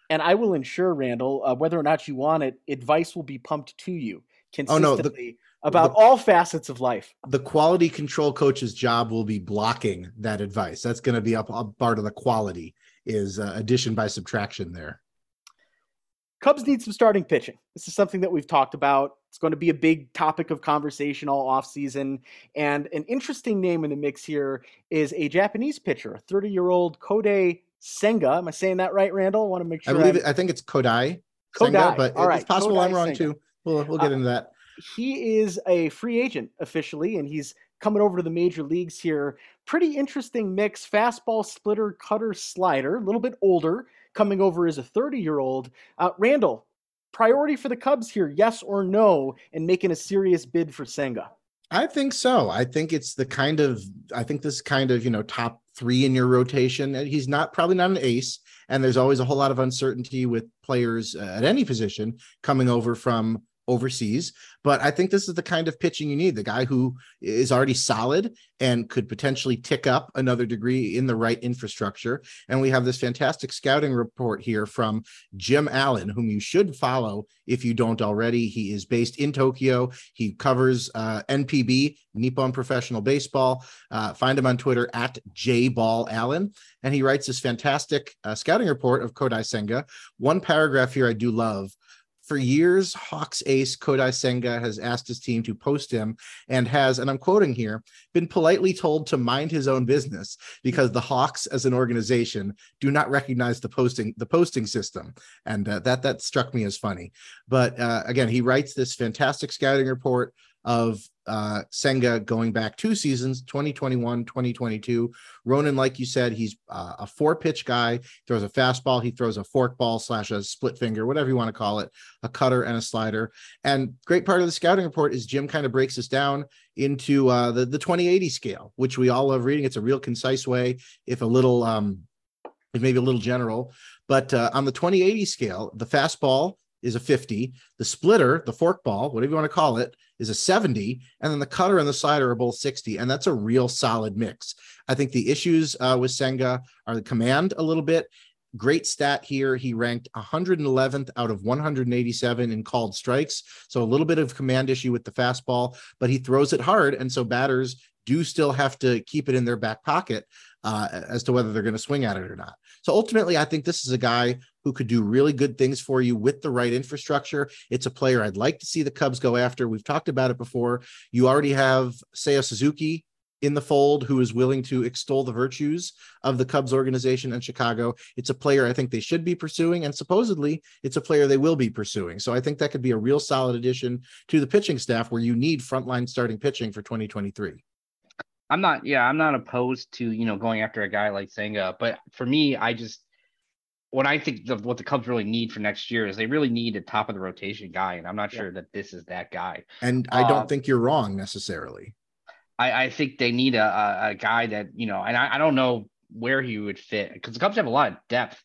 And I will ensure, Randall, uh, whether or not you want it, advice will be pumped to you consistently oh, no, the, about the, all facets of life. The quality control coach's job will be blocking that advice. That's going to be a, a part of the quality is uh, addition by subtraction there. Cubs need some starting pitching. This is something that we've talked about. It's going to be a big topic of conversation all offseason. And an interesting name in the mix here is a Japanese pitcher, 30 year old Kodai Senga. Am I saying that right, Randall? I want to make sure. I believe it, I think it's Kodai. Kodai. Senga, but all right. it's possible Kodai I'm wrong Senga. too. We'll, we'll get Uh, into that. He is a free agent officially, and he's coming over to the major leagues here. Pretty interesting mix fastball, splitter, cutter, slider, a little bit older, coming over as a 30 year old. Uh, Randall, priority for the Cubs here, yes or no, and making a serious bid for Senga? I think so. I think it's the kind of I think this kind of you know top three in your rotation. And he's not probably not an ace, and there's always a whole lot of uncertainty with players uh, at any position coming over from overseas. But I think this is the kind of pitching you need. The guy who is already solid and could potentially tick up another degree in the right infrastructure. And we have this fantastic scouting report here from Jim Allen, whom you should follow if you don't already. He is based in Tokyo. He covers uh, NPB, Nippon Professional Baseball. Uh, find him on Twitter at jballallen. And he writes this fantastic uh, scouting report of Kodai Senga. One paragraph here I do love. For years, Hawks ace Kodai Senga has asked his team to post him and has, and I'm quoting here, been politely told to mind his own business because the Hawks as an organization do not recognize the posting the posting system, and uh, that that struck me as funny. But uh, again, he writes this fantastic scouting report of uh, Senga going back two seasons, 2021, 2022. Ronan, like you said, he's uh, a four pitch guy, throws a fastball, he throws a forkball slash a split finger, whatever you want to call it, a cutter and a slider. And great part of the scouting report is Jim kind of breaks this down into uh, the, the 2080 scale, which we all love reading. It's a real concise way, if a little, um, if maybe a little general. But uh, on the 2080 scale, the fastball is a 50, the splitter, the forkball, whatever you want to call it, is a 70, and then the cutter and the slider are both 60, and that's a real solid mix. I think the issues uh, with Senga are the command a little bit. Great stat here. He ranked 111th out of 187 in called strikes. So a little bit of command issue with the fastball, but he throws it hard. And so batters do still have to keep it in their back pocket uh, as to whether they're going to swing at it or not. So ultimately, I think this is a guy who could do really good things for you with the right infrastructure. It's a player I'd like to see the Cubs go after. We've talked about it before. You already have Seiya Suzuki in the fold who is willing to extol the virtues of the Cubs organization in Chicago. It's a player I think they should be pursuing, and supposedly it's a player they will be pursuing. So I think that could be a real solid addition to the pitching staff where you need frontline starting pitching for 2023. I'm not, yeah, I'm not opposed to, you know, going after a guy like Senga, but for me, I just, what I think of what the Cubs really need for next year is they really need a top of the rotation guy. And I'm not Yeah. sure that this is that guy. And I don't Um, think you're wrong necessarily. I, I think they need a, a, a guy that, you know, and I, I don't know where he would fit because the Cubs have a lot of depth.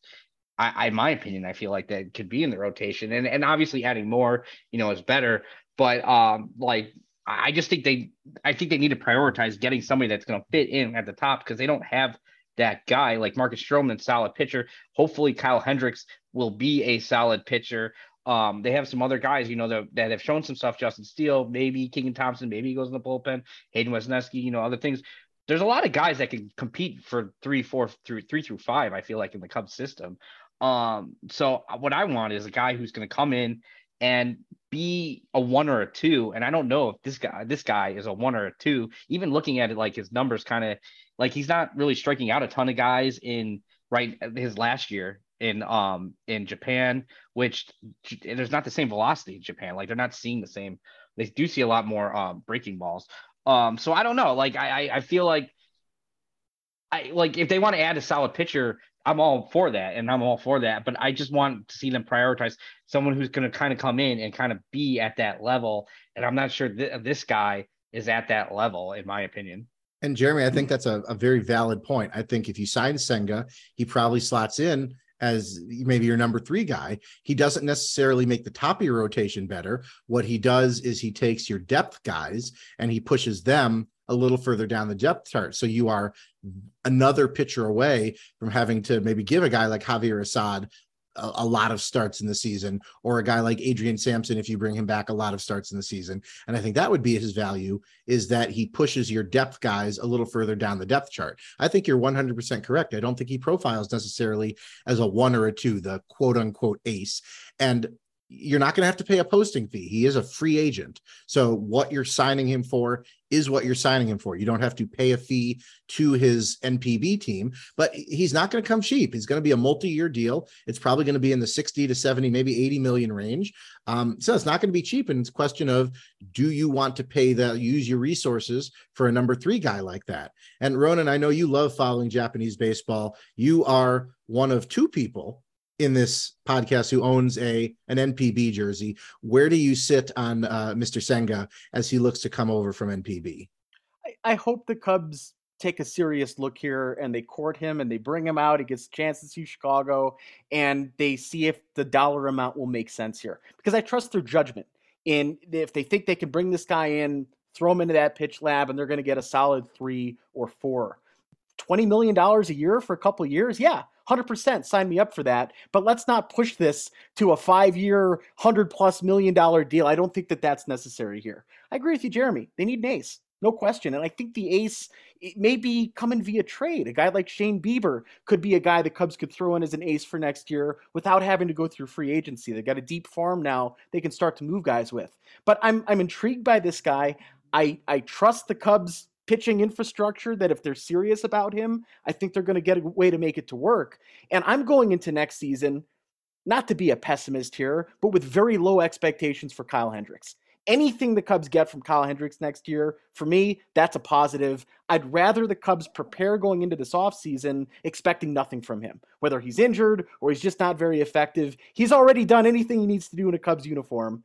I, I, in my opinion, I feel like that could be in the rotation and, and obviously adding more, you know, is better. But um, like, I just think they, I think they need to prioritize getting somebody that's going to fit in at the top because they don't have that guy like Marcus Stroman, solid pitcher. Hopefully, Kyle Hendricks will be a solid pitcher. Um, they have some other guys, you know, that, that have shown some stuff. Justin Steele, maybe Keegan Thompson, maybe he goes in the bullpen. Hayden Wesneski, you know, other things. There's a lot of guys that can compete for three, four through three through five. I feel like in the Cubs system. Um, so what I want is a guy who's going to come in and be a one or a two. And I don't know if this guy, this guy is a one or a two. Even looking at it, like his numbers, kind of like he's not really striking out a ton of guys in right his last year in um in Japan, which there's not the same velocity in Japan. Like they're not seeing the same. They do see a lot more um breaking balls. Um, so I don't know. Like I I, feel like I like if they want to add a solid pitcher, I'm all for that, and I'm all for that. But I just want to see them prioritize someone who's going to kind of come in and kind of be at that level. And I'm not sure th- this guy is at that level, in my opinion. And Jeremy, I think that's a, a very valid point. I think if you sign Senga, he probably slots in as maybe your number three guy. He doesn't necessarily make the top of your rotation better. What he does is he takes your depth guys and he pushes them a little further down the depth chart. So you are another pitcher away from having to maybe give a guy like Javier Assad a, a, lot of starts in the season, or a guy like Adrian Sampson, if you bring him back, a lot of starts in the season. And I think that would be his value is that he pushes your depth guys a little further down the depth chart. I think you're 100% correct. I don't think he profiles necessarily as a one or a two, the quote unquote ace. And you're not going to have to pay a posting fee. He is a free agent. So what you're signing him for is what you're signing him for. You don't have to pay a fee to his NPB team, but he's not going to come cheap. He's going to be a multi-year deal. It's probably going to be in the 60 to 70, maybe 80 million range. Um, so it's not going to be cheap. And it's a question of do you want to pay the use your resources for a number three guy like that? And Ronan, I know you love following Japanese baseball. You are one of two people in this podcast who owns a an NPB jersey. Where do you sit on uh, Mr. Senga as he looks to come over from NPB? I, I, hope the Cubs take a serious look here and they court him and they bring him out. He gets a chance to see Chicago and they see if the dollar amount will make sense here because I trust their judgment. In if they think they can bring this guy in, throw him into that pitch lab, and they're going to get a solid three or four. $20 million a year for a couple years? Yeah, 100% sign me up for that. But let's not push this to a five year, 100 plus million dollar deal. I don't think that that's necessary here. I agree with you, Jeremy. They need an ace. No question. And I think the ace may be coming via trade. A guy like Shane Bieber could be a guy the Cubs could throw in as an ace for next year without having to go through free agency. They've got a deep farm now they can start to move guys with. But I'm I'm intrigued by this guy. I I trust the Cubs pitching infrastructure that if they're serious about him, I think they're going to get a way to make it to work. And I'm going into next season, not to be a pessimist here, but with very low expectations for Kyle Hendricks. Anything the Cubs get from Kyle Hendricks next year, for me, that's a positive. I'd rather the Cubs prepare going into this offseason expecting nothing from him. Whether he's injured or he's just not very effective, he's already done anything he needs to do in a Cubs uniform.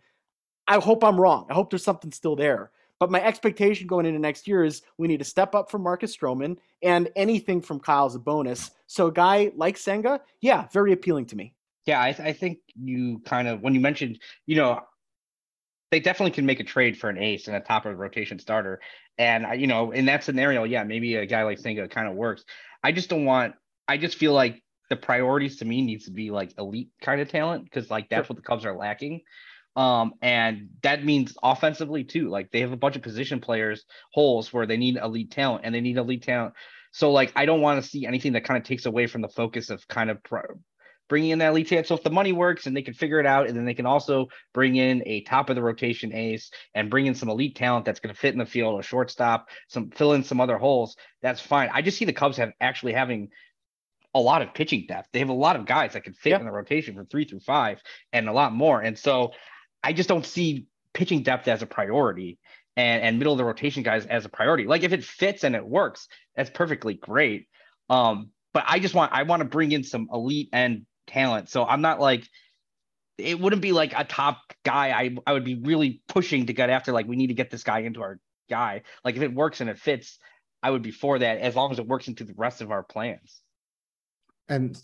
I hope I'm wrong. I hope there's something still there. But my expectation going into next year is we need to step up from Marcus Stroman, and anything from Kyle's a bonus. So a guy like Senga, yeah, very appealing to me. Yeah, I, th- I think you kind of when you mentioned, you know, they definitely can make a trade for an ace and a top of the rotation starter. And you know, in that scenario, yeah, maybe a guy like Senga kind of works. I just don't want. I just feel like the priorities to me needs to be like elite kind of talent because like that's sure. what the Cubs are lacking. Um, and that means offensively too. Like they have a bunch of position players holes where they need elite talent and they need elite talent. So like I don't want to see anything that kind of takes away from the focus of kind of pro- bringing in that elite talent. So if the money works and they can figure it out, and then they can also bring in a top of the rotation ace and bring in some elite talent that's going to fit in the field, a shortstop, some fill in some other holes. That's fine. I just see the Cubs have actually having a lot of pitching depth. They have a lot of guys that can fit in the rotation from three through five and a lot more. And so I just don't see pitching depth as a priority and, and middle of the rotation guys as a priority. Like if it fits and it works, that's perfectly great. Um, but I just want I want to bring in some elite and talent. So I'm not like it wouldn't be like a top guy. I I would be really pushing to get after like we need to get this guy into our guy. Like if it works and it fits, I would be for that as long as it works into the rest of our plans. And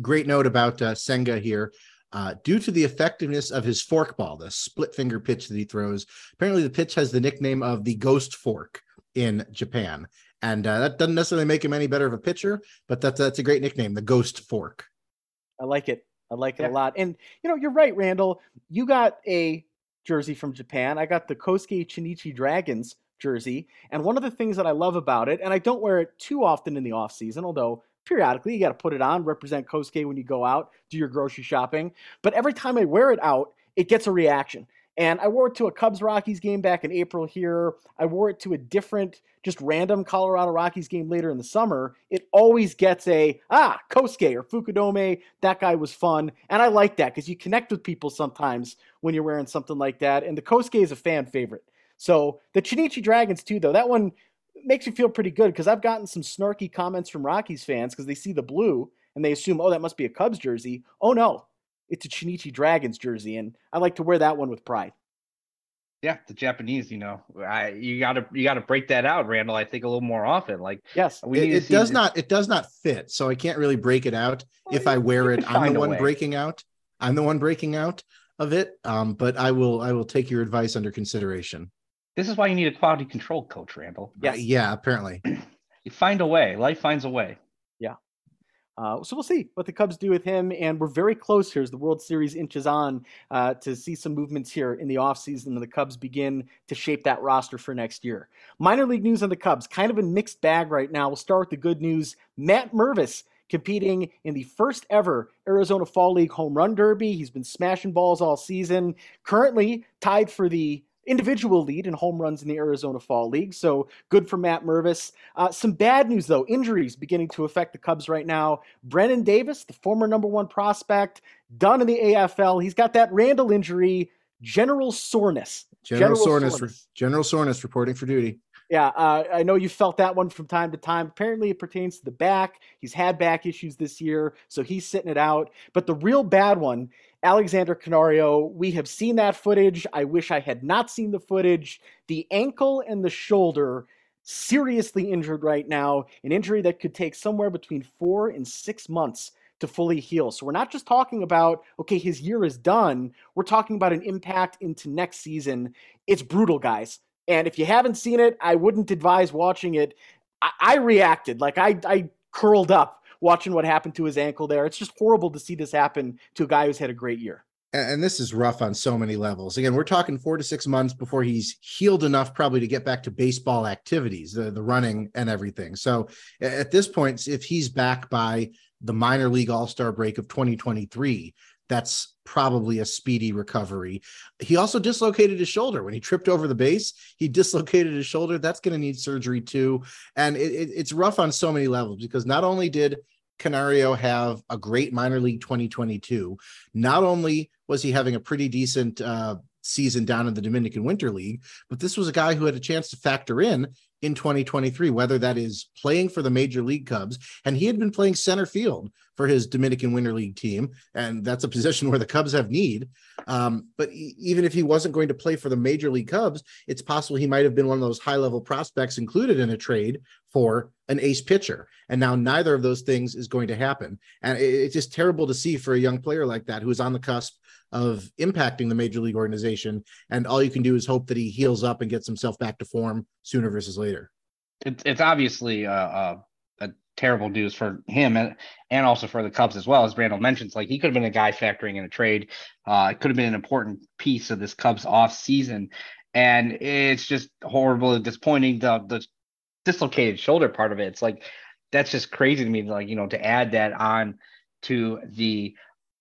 great note about uh, Senga here. Uh, due to the effectiveness of his forkball, the split finger pitch that he throws, apparently the pitch has the nickname of the ghost fork in Japan. And uh, that doesn't necessarily make him any better of a pitcher, but that's, that's a great nickname, the ghost fork. I like it. I like it yeah. a lot. And, you know, you're right, Randall. You got a jersey from Japan. I got the Kosuke Chunichi Dragons jersey. And one of the things that I love about it, and I don't wear it too often in the off season, although periodically. You got to put it on, represent Kosuke when you go out, do your grocery shopping. But every time I wear it out, it gets a reaction. And I wore it to a Cubs Rockies game back in April here. I wore it to a different, just random Colorado Rockies game later in the summer. It always gets a, ah, Kosuke or Fukudome. That guy was fun. And I like that because you connect with people sometimes when you're wearing something like that. And the Kosuke is a fan favorite. So the Chunichi Dragons, too, though, that one makes you feel pretty good because I've gotten some snarky comments from Rockies fans because they see the blue and they assume, oh, that must be a Cubs jersey. Oh no, it's a Chunichi Dragons jersey, and I like to wear that one with pride. Yeah, the Japanese, you know, I, you gotta you gotta break that out, Randall. I think a little more often. Like, yes, we it, it does not it does not fit, so I can't really break it out. Well, if I wear it, I'm the one way. breaking out. I'm the one breaking out of it. Um, but I will I will take your advice under consideration. This is why you need a quality control coach, Randall. Yeah, yeah, apparently. you find a way. Life finds a way. Yeah. Uh, so we'll see what the Cubs do with him, and we're very close here as the World Series inches on uh, to see some movements here in the offseason and the Cubs begin to shape that roster for next year. Minor league news on the Cubs, kind of a mixed bag right now. We'll start with the good news. Matt Mervis competing in the first ever Arizona Fall League Home Run Derby. He's been smashing balls all season. Currently tied for the individual lead in home runs in the Arizona Fall League. So good for Matt Mervis. Uh, some bad news, though. Injuries beginning to affect the Cubs right now. Brennen Davis, the former number one prospect, done in the AFL. He's got that Randall injury, general soreness. General, general soreness, soreness. General soreness reporting for duty. Yeah, uh, I know you felt that one from time to time. Apparently, it pertains to the back. He's had back issues this year, so he's sitting it out. But the real bad one, Alexander Canario, we have seen that footage. I wish I had not seen the footage. The ankle and the shoulder seriously injured right now, an injury that could take somewhere between four and six months to fully heal. So we're not just talking about, okay, his year is done. We're talking about an impact into next season. It's brutal, guys. And if you haven't seen it, I wouldn't advise watching it. I, I reacted like I, I curled up watching what happened to his ankle there. It's just horrible to see this happen to a guy who's had a great year. And this is rough on so many levels. Again, we're talking four to six months before he's healed enough, probably to get back to baseball activities, the, the running and everything. So at this point, if he's back by the minor league all star break of 2023, that's probably a speedy recovery. He also dislocated his shoulder when he tripped over the base. He dislocated his shoulder. That's going to need surgery too. And it, it, it's rough on so many levels because not only did Canario have a great minor league 2022, not only was he having a pretty decent uh, season down in the Dominican Winter League, but this was a guy who had a chance to factor in in 2023, whether that is playing for the Major League Cubs. And he had been playing center field for his Dominican Winter League team. And that's a position where the Cubs have need. Um, but even if he wasn't going to play for the Major League Cubs, it's possible he might have been one of those high level prospects included in a trade for an ace pitcher. And now neither of those things is going to happen. And it's just terrible to see for a young player like that who is on the cusp of impacting the major league organization. And all you can do is hope that he heals up and gets himself back to form sooner versus later. It's, it's obviously a, a, a terrible news for him and, and also for the Cubs as well. As Randall mentions, like he could have been a guy factoring in a trade. Uh, it could have been an important piece of this Cubs off season. And it's just horrible and disappointing. The, the dislocated shoulder part of it. It's like, that's just crazy to me. Like, you know, to add that on to the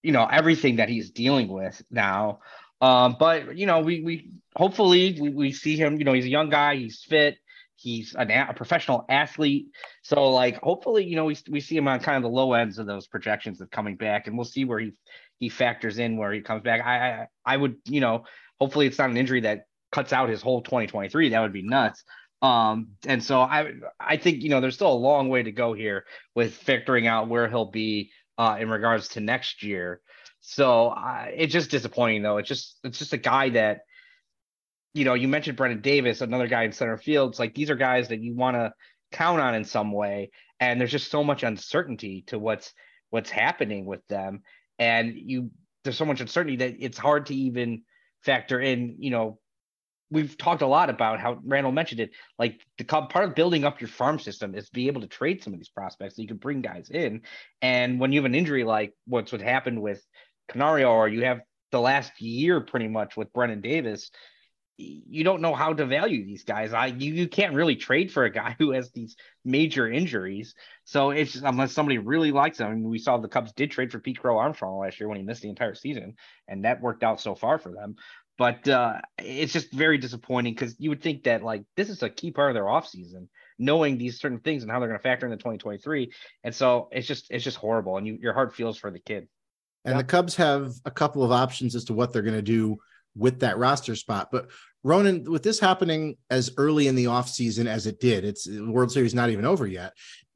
you know everything that he's dealing with now. Um, but you know, we we hopefully we, we see him. You know, he's a young guy. He's fit. He's an, a professional athlete. So like, hopefully, you know, we we see him on kind of the low ends of those projections of coming back, and we'll see where he he factors in where he comes back. I I, I would you know, hopefully it's not an injury that cuts out his whole 2023. That would be nuts. Um, and so I I think you know there's still a long way to go here with figuring out where he'll be uh, in regards to next year. So uh, it's just disappointing though. It's just it's just a guy that you know you mentioned Brennen Davis, another guy in center field. It's like these are guys that you want to count on in some way, and there's just so much uncertainty to what's what's happening with them, and you there's so much uncertainty that it's hard to even factor in you know we've talked a lot about how Randall mentioned it. Like the part of building up your farm system is be able to trade some of these prospects so you can bring guys in. And when you have an injury like what's what happened with Canario, or you have the last year pretty much with Brennen Davis, you don't know how to value these guys. I you, you can't really trade for a guy who has these major injuries. So it's unless somebody really likes him. I mean, we saw the Cubs did trade for Pete Crow Armstrong last year when he missed the entire season, and that worked out so far for them. But uh, it's just very disappointing because you would think that like this is a key part of their offseason, knowing these certain things and how they're going to factor into 2023. And so it's just it's just horrible, and you, your heart feels for the kid. And the Cubs have a couple of options as to what they're going to do with that roster spot. But Ronan, with this happening as early in the offseason as it did, it's World Series not even over yet.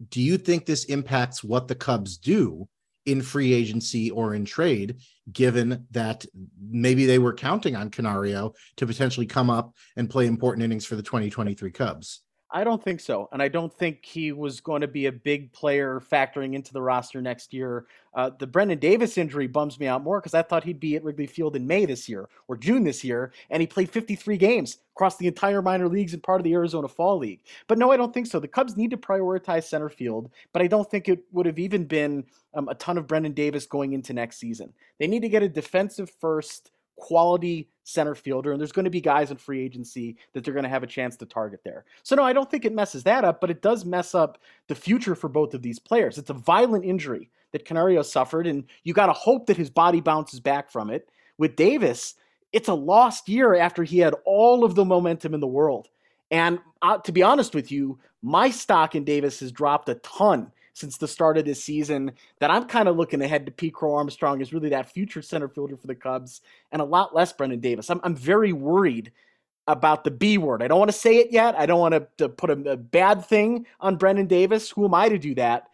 Do you think this impacts what the Cubs do in free agency or in trade, given that maybe they were counting on Canario to potentially come up and play important innings for the 2023 Cubs. I don't think so. And I don't think he was going to be a big player factoring into the roster next year. Uh, the Brennen Davis injury bums me out more because I thought he'd be at Wrigley Field in May this year or June this year, and he played 53 games across the entire minor leagues and part of the Arizona Fall League. But no, I don't think so. The Cubs need to prioritize center field, but I don't think it would have even been um, a ton of Brennen Davis going into next season. They need to get a defensive first quality center fielder, and there's going to be guys in free agency that they're going to have a chance to target there. So, no, I don't think it messes that up, but it does mess up the future for both of these players. It's a violent injury that Canario suffered, and you got to hope that his body bounces back from it. With Davis, it's a lost year after he had all of the momentum in the world. And uh, to be honest with you, my stock in Davis has dropped a ton since the start of this season that I'm kind of looking ahead to Pete Crow Armstrong as really that future center fielder for the Cubs and a lot less Brennen Davis. I'm, I'm very worried about the B word. I don't want to say it yet. I don't want to, to put a, a bad thing on Brennen Davis. Who am I to do that?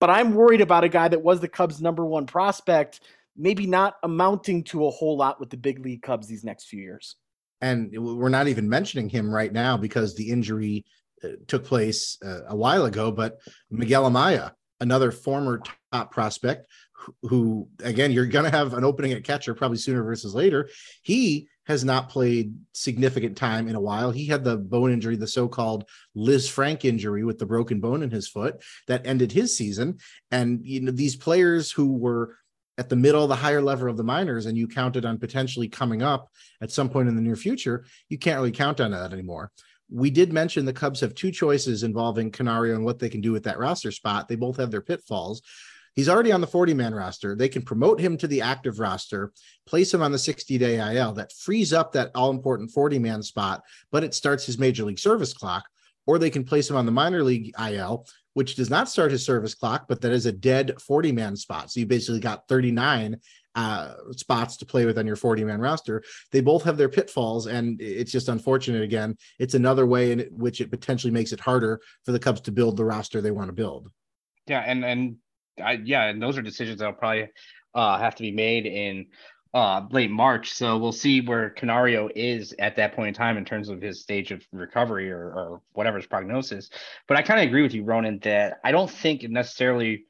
But I'm worried about a guy that was the Cubs' number one prospect, maybe not amounting to a whole lot with the big league Cubs these next few years. And we're not even mentioning him right now because the injury took place uh, a while ago, but Miguel Amaya, another former top prospect, who, who again, you're going to have an opening at catcher probably sooner versus later. He has not played significant time in a while. He had the bone injury, the so-called Lisfranc injury with the broken bone in his foot that ended his season. And you know, these players who were at the middle, the higher level of the minors, and you counted on potentially coming up at some point in the near future, you can't really count on that anymore we did mention the Cubs have two choices involving Canario and what they can do with that roster spot. They both have their pitfalls. He's already on the 40 man roster. They can promote him to the active roster, place him on the 60 day IL. That frees up that all important 40 man spot, but it starts his major league service clock. Or they can place him on the minor league IL, which does not start his service clock, but that is a dead 40 man spot. So you basically got 39 uh, spots to play with on your 40 man roster. They both have their pitfalls, and it's just unfortunate. Again, it's another way in which it potentially makes it harder for the Cubs to build the roster they want to build. Yeah, and and I, yeah, and those are decisions that'll probably uh, have to be made in uh, late March. So we'll see where Canario is at that point in time in terms of his stage of recovery or, or whatever his prognosis. But I kind of agree with you, Ronan, that I don't think it necessarily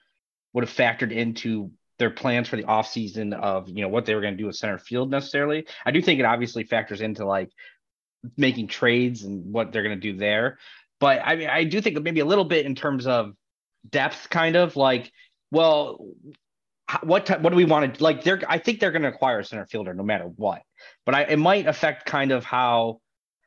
would have factored into their plans for the offseason of you know what they were going to do with center field necessarily. I do think it obviously factors into like making trades and what they're going to do there. But I mean, I do think maybe a little bit in terms of depth, kind of like, well, what t- what do we want to like? They're I think they're going to acquire a center fielder no matter what. But I, it might affect kind of how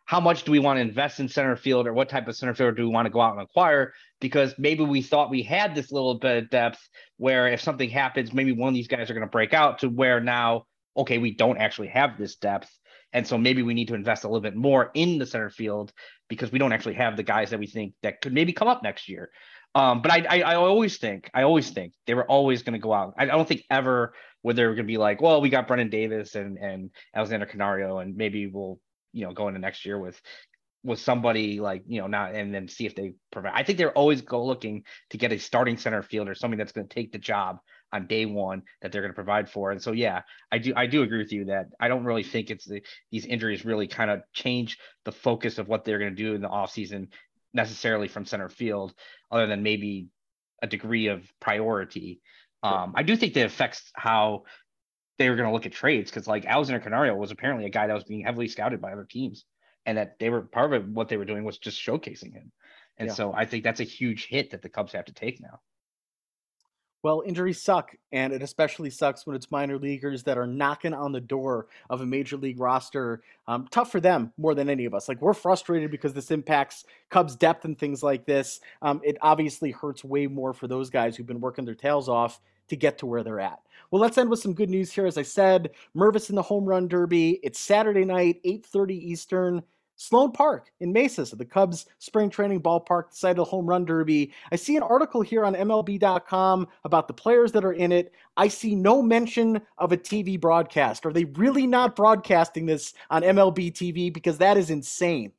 how much do we want to invest in center field or what type of center fielder do we want to go out and acquire? Because maybe we thought we had this little bit of depth where if something happens, maybe one of these guys are going to break out to where now, okay, we don't actually have this depth. And so maybe we need to invest a little bit more in the center field because we don't actually have the guys that we think that could maybe come up next year. Um, but I, I, I always think, I always think they were always going to go out. I, I don't think ever where they were going to be like, well, we got Brennen Davis and and Alexander Canario, and maybe we'll you know, go into next year with with somebody like you know not and then see if they provide. I think they're always go looking to get a starting center field or somebody that's going to take the job on day one that they're going to provide for. And so yeah, I do I do agree with you that I don't really think it's the these injuries really kind of change the focus of what they're going to do in the offseason necessarily from center field, other than maybe a degree of priority. Um, I do think that affects how they were going to look at trades because like Alexander Canario was apparently a guy that was being heavily scouted by other teams, and that they were part of what they were doing was just showcasing him. And yeah. so I think that's a huge hit that the Cubs have to take now. Well, injuries suck, and it especially sucks when it's minor leaguers that are knocking on the door of a major league roster. Um, tough for them more than any of us. Like we're frustrated because this impacts Cubs depth and things like this. Um, it obviously hurts way more for those guys who've been working their tails off to get to where they're at. Well, let's end with some good news here. As I said, Mervis in the home run derby. It's Saturday night, 8:30 Eastern. Sloan Park in Mesa, so the Cubs spring training ballpark, the site of the home run derby. I see an article here on MLB.com about the players that are in it. I see no mention of a TV broadcast. Are they really not broadcasting this on MLB TV? Because that is insane.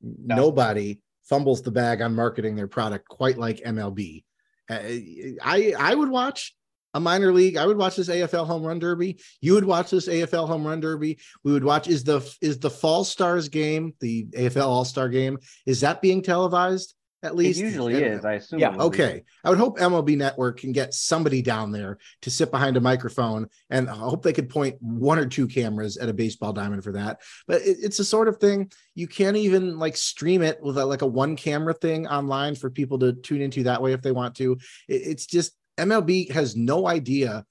Nobody fumbles the bag on marketing their product quite like MLB. Uh, I I would watch a minor league. I would watch this AFL home run derby. You would watch this AFL home run derby. We would watch is the is the Fall Stars game, the AFL All Star game, is that being televised? At least it usually is, I assume. Yeah. Okay. I would hope MLB Network can get somebody down there to sit behind a microphone, and I hope they could point one or two cameras at a baseball diamond for that. But it, it's the sort of thing you can't even like stream it with a, like a one camera thing online for people to tune into that way if they want to. It, it's just MLB has no idea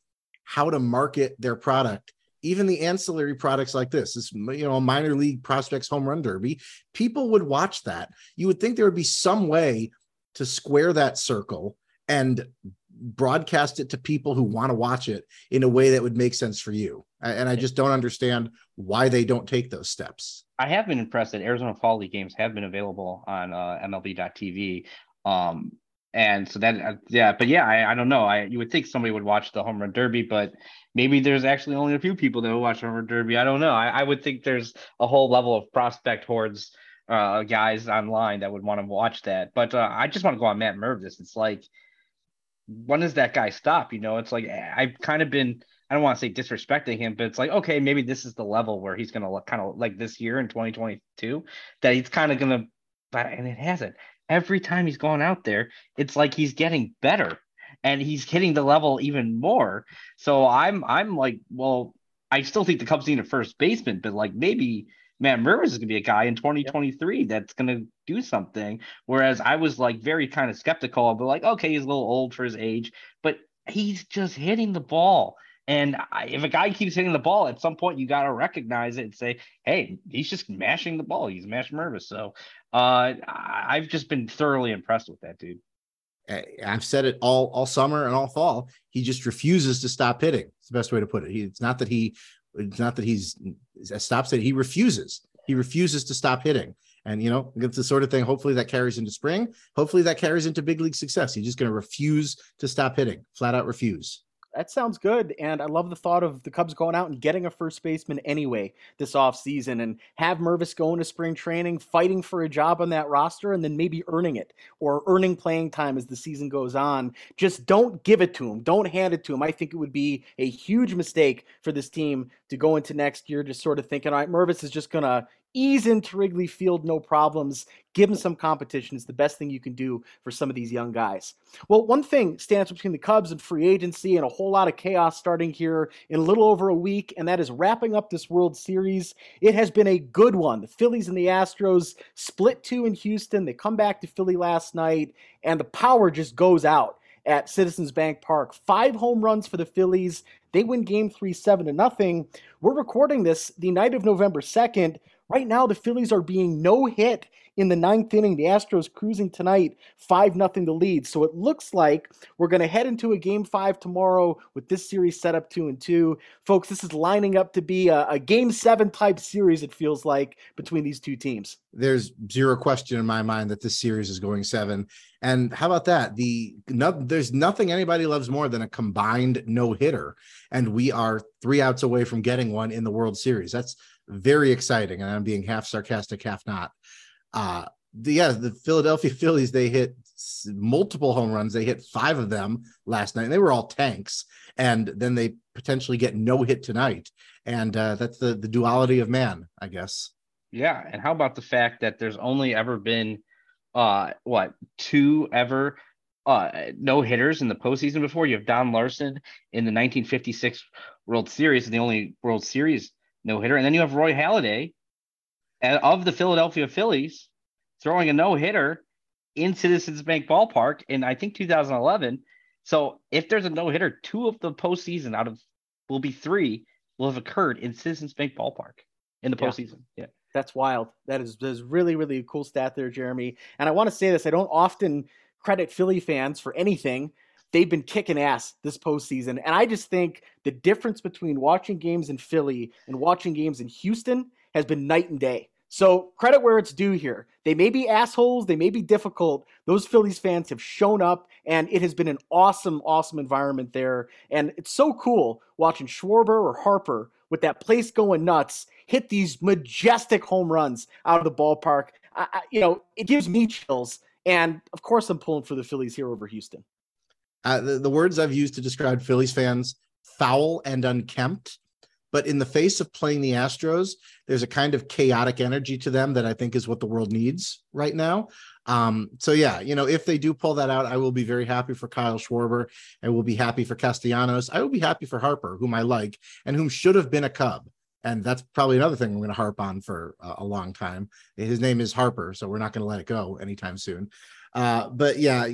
how to market their product. Even the ancillary products like this, this you know, a minor league prospects home run derby, people would watch that. You would think there would be some way to square that circle and broadcast it to people who want to watch it in a way that would make sense for you. And I just don't understand why they don't take those steps. I have been impressed that Arizona Fall League games have been available on uh, MLB.tv. Um, and so that uh, yeah but yeah I, I don't know i you would think somebody would watch the home run derby but maybe there's actually only a few people that will watch home derby. I don't know. I, I would think there's a whole level of prospect hordes uh guys online that would want to watch that. But uh, i just want to go on matt mervis. It's like when does that guy stop? You know it's like i've kind of been i don't want to say disrespecting him but it's like okay maybe this is the level where he's gonna kind of like this year in 2022 that he's kind of gonna but and it hasn't. Every time he's going out there, it's like he's getting better and he's hitting the level even more. So I'm I'm like, well, I still think the Cubs need a first baseman, but like maybe Matt Mervis is gonna be a guy in 2023 that's gonna do something. Whereas I was like very kind of skeptical, but like, okay, he's a little old for his age, but he's just hitting the ball. And if a guy keeps hitting the ball, at some point you got to recognize it and say, "Hey, he's just mashing the ball. He's mashing Mervis." So uh, I've just been thoroughly impressed with that dude. I've said it all all summer and all fall. He just refuses to stop hitting. It's the best way to put it. He, it's not that he, it's not that he's stops it. He refuses. He refuses to stop hitting. And you know, it's the sort of thing. Hopefully that carries into spring. Hopefully that carries into big league success. He's just going to refuse to stop hitting. Flat out refuse that sounds good. And I love the thought of the Cubs going out and getting a first baseman anyway this offseason and have Mervis going to spring training, fighting for a job on that roster, and then maybe earning it or earning playing time as the season goes on. Just don't give it to him. Don't hand it to him. I think it would be a huge mistake for this team to go into next year just sort of thinking, all right, Mervis is just going to ease into Wrigley Field, no problems. Give them some competition. It's the best thing you can do for some of these young guys. Well, one thing stands between the Cubs and free agency and a whole lot of chaos starting here in a little over a week, and that is wrapping up this World Series. It has been a good one. The Phillies and the Astros split two in Houston. They come back to Philly last night, and the power just goes out at Citizens Bank Park. Five home runs for the Phillies. They win game three, seven to nothing. We're recording this the night of November 2nd. Right now, the Phillies are being no hit in the ninth inning. The Astros cruising tonight, 5 0 to lead. So it looks like we're going to head into a game five tomorrow with this series set up 2 and 2. Folks, this is lining up to be a, a game seven type series, it feels like, between these two teams. There's zero question in my mind that this series is going seven. And how about that? The no, there's nothing anybody loves more than a combined no hitter, and we are three outs away from getting one in the World Series. That's very exciting. And I'm being half sarcastic, half not. Uh, the, yeah, the Philadelphia Phillies, they hit multiple home runs. They hit five of them last night. And they were all tanks. And then they potentially get no hit tonight. And uh, that's the, the duality of man, I guess. Yeah. And how about the fact that there's only ever been, uh, what, two ever uh, no hitters in the postseason before? You have Don Larsen in the 1956 World Series, and the only World Series no hitter. And then you have Roy Halladay of the Philadelphia Phillies throwing a no hitter in Citizens Bank Ballpark in I think 2011. So if there's a no hitter, two of the postseason out of will be three will have occurred in Citizens Bank Ballpark in the postseason. Yeah. yeah. That's wild. That is, that is really, really a cool stat there, Jeremy. And I want to say this I don't often credit Philly fans for anything, they've been kicking ass this postseason. And I just think the difference between watching games in Philly and watching games in Houston has been night and day. So credit where it's due here. They may be assholes, they may be difficult. Those Phillies fans have shown up, and it has been an awesome, awesome environment there. And it's so cool watching Schwarber or Harper with that place going nuts hit these majestic home runs out of the ballpark. I, I, you know, it gives me chills. And of course, I'm pulling for the Phillies here over Houston. Uh, the, the words I've used to describe Phillies fans foul and unkempt. But in the face of playing the Astros, there's a kind of chaotic energy to them that I think is what the world needs right now. Um, so yeah, you know, if they do pull that out, I will be very happy for Kyle Schwarber. I will be happy for Castellanos. I will be happy for Harper, whom I like and whom should have been a Cub. And that's probably another thing I'm going to harp on for a long time. His name is Harper, so we're not going to let it go anytime soon. Uh, but yeah,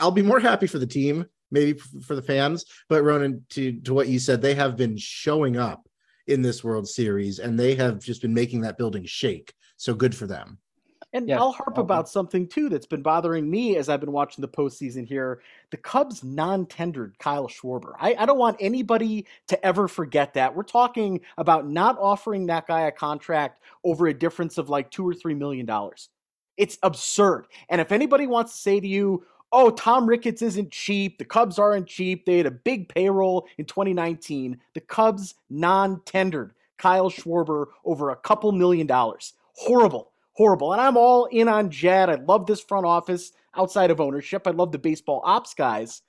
I'll be more happy for the team, maybe for the fans. But Ronan, to to what you said, they have been showing up in this World Series, and they have just been making that building shake. So good for them. And yeah. I'll harp about something too that's been bothering me as I've been watching the postseason here. The Cubs non-tendered Kyle Schwarber. I, I, don't want anybody to ever forget that. We're talking about not offering that guy a contract over a difference of like two or three million dollars. It's absurd. And if anybody wants to say to you, oh, Tom Ricketts isn't cheap, the Cubs aren't cheap, they had a big payroll in 2019, the Cubs non-tendered Kyle Schwarber over a couple million dollars. Horrible horrible. And I'm all in on Jed. I love this front office outside of ownership. I love the baseball ops guys.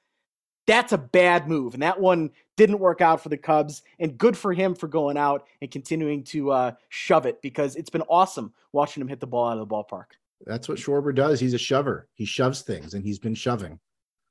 That's a bad move. And that one didn't work out for the Cubs. And good for him for going out and continuing to uh, shove it because it's been awesome watching him hit the ball out of the ballpark. That's what Schwarber does. He's a shover. He shoves things, and he's been shoving.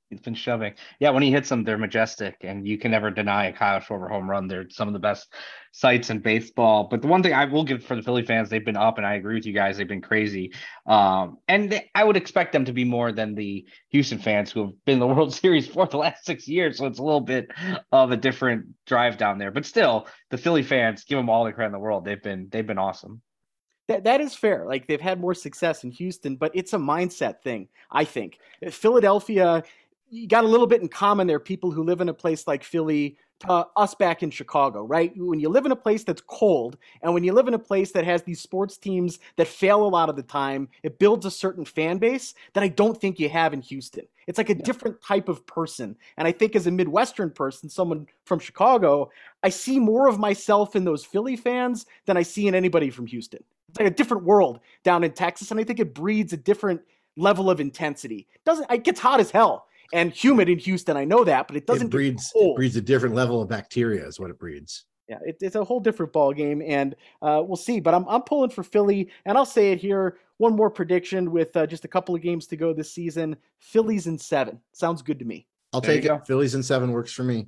He's been shoving. Yeah, when he hits them, they're majestic, and you can never deny a Kyle Schwarber home run. They're some of the best sights in baseball. But the one thing I will give for the Philly fans, they've been up, and I agree with you guys. They've been crazy, um, and they, I would expect them to be more than the Houston fans who have been the World Series for the last six years. So it's a little bit of a different drive down there. But still, the Philly fans give them all the credit in the world. They've been they've been awesome. That that is fair. Like they've had more success in Houston, but it's a mindset thing. I think Philadelphia you got a little bit in common there. People who live in a place like Philly, uh, us back in Chicago, right? When you live in a place that's cold, and when you live in a place that has these sports teams that fail a lot of the time, it builds a certain fan base that I don't think you have in Houston. It's like a yeah. different type of person. And I think as a Midwestern person, someone from Chicago, I see more of myself in those Philly fans than I see in anybody from Houston. It's like a different world down in Texas, and I think it breeds a different level of intensity. It doesn't it gets hot as hell and humid in Houston. I know that, but it doesn't it breeds it breeds a different level of bacteria is what it breeds. Yeah, it, it's a whole different ball game, and uh, we'll see. But I'm I'm pulling for Philly, and I'll say it here. One more prediction with uh, just a couple of games to go this season. Phillies in seven sounds good to me. I'll there take it. Go. Phillies in seven works for me.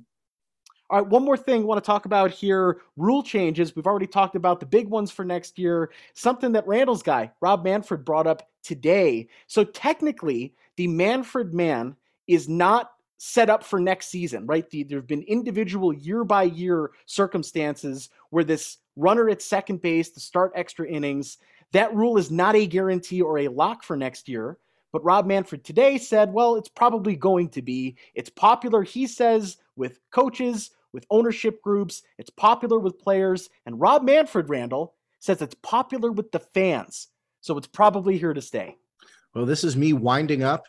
All right, one more thing I want to talk about here rule changes. We've already talked about the big ones for next year. Something that Randall's guy, Rob Manfred, brought up today. So, technically, the Manfred man is not set up for next season, right? The, there have been individual year by year circumstances where this runner at second base to start extra innings, that rule is not a guarantee or a lock for next year. But Rob Manfred today said, well, it's probably going to be. It's popular, he says, with coaches, with ownership groups, it's popular with players. And Rob Manfred, Randall, says it's popular with the fans. So it's probably here to stay. Well, this is me winding up,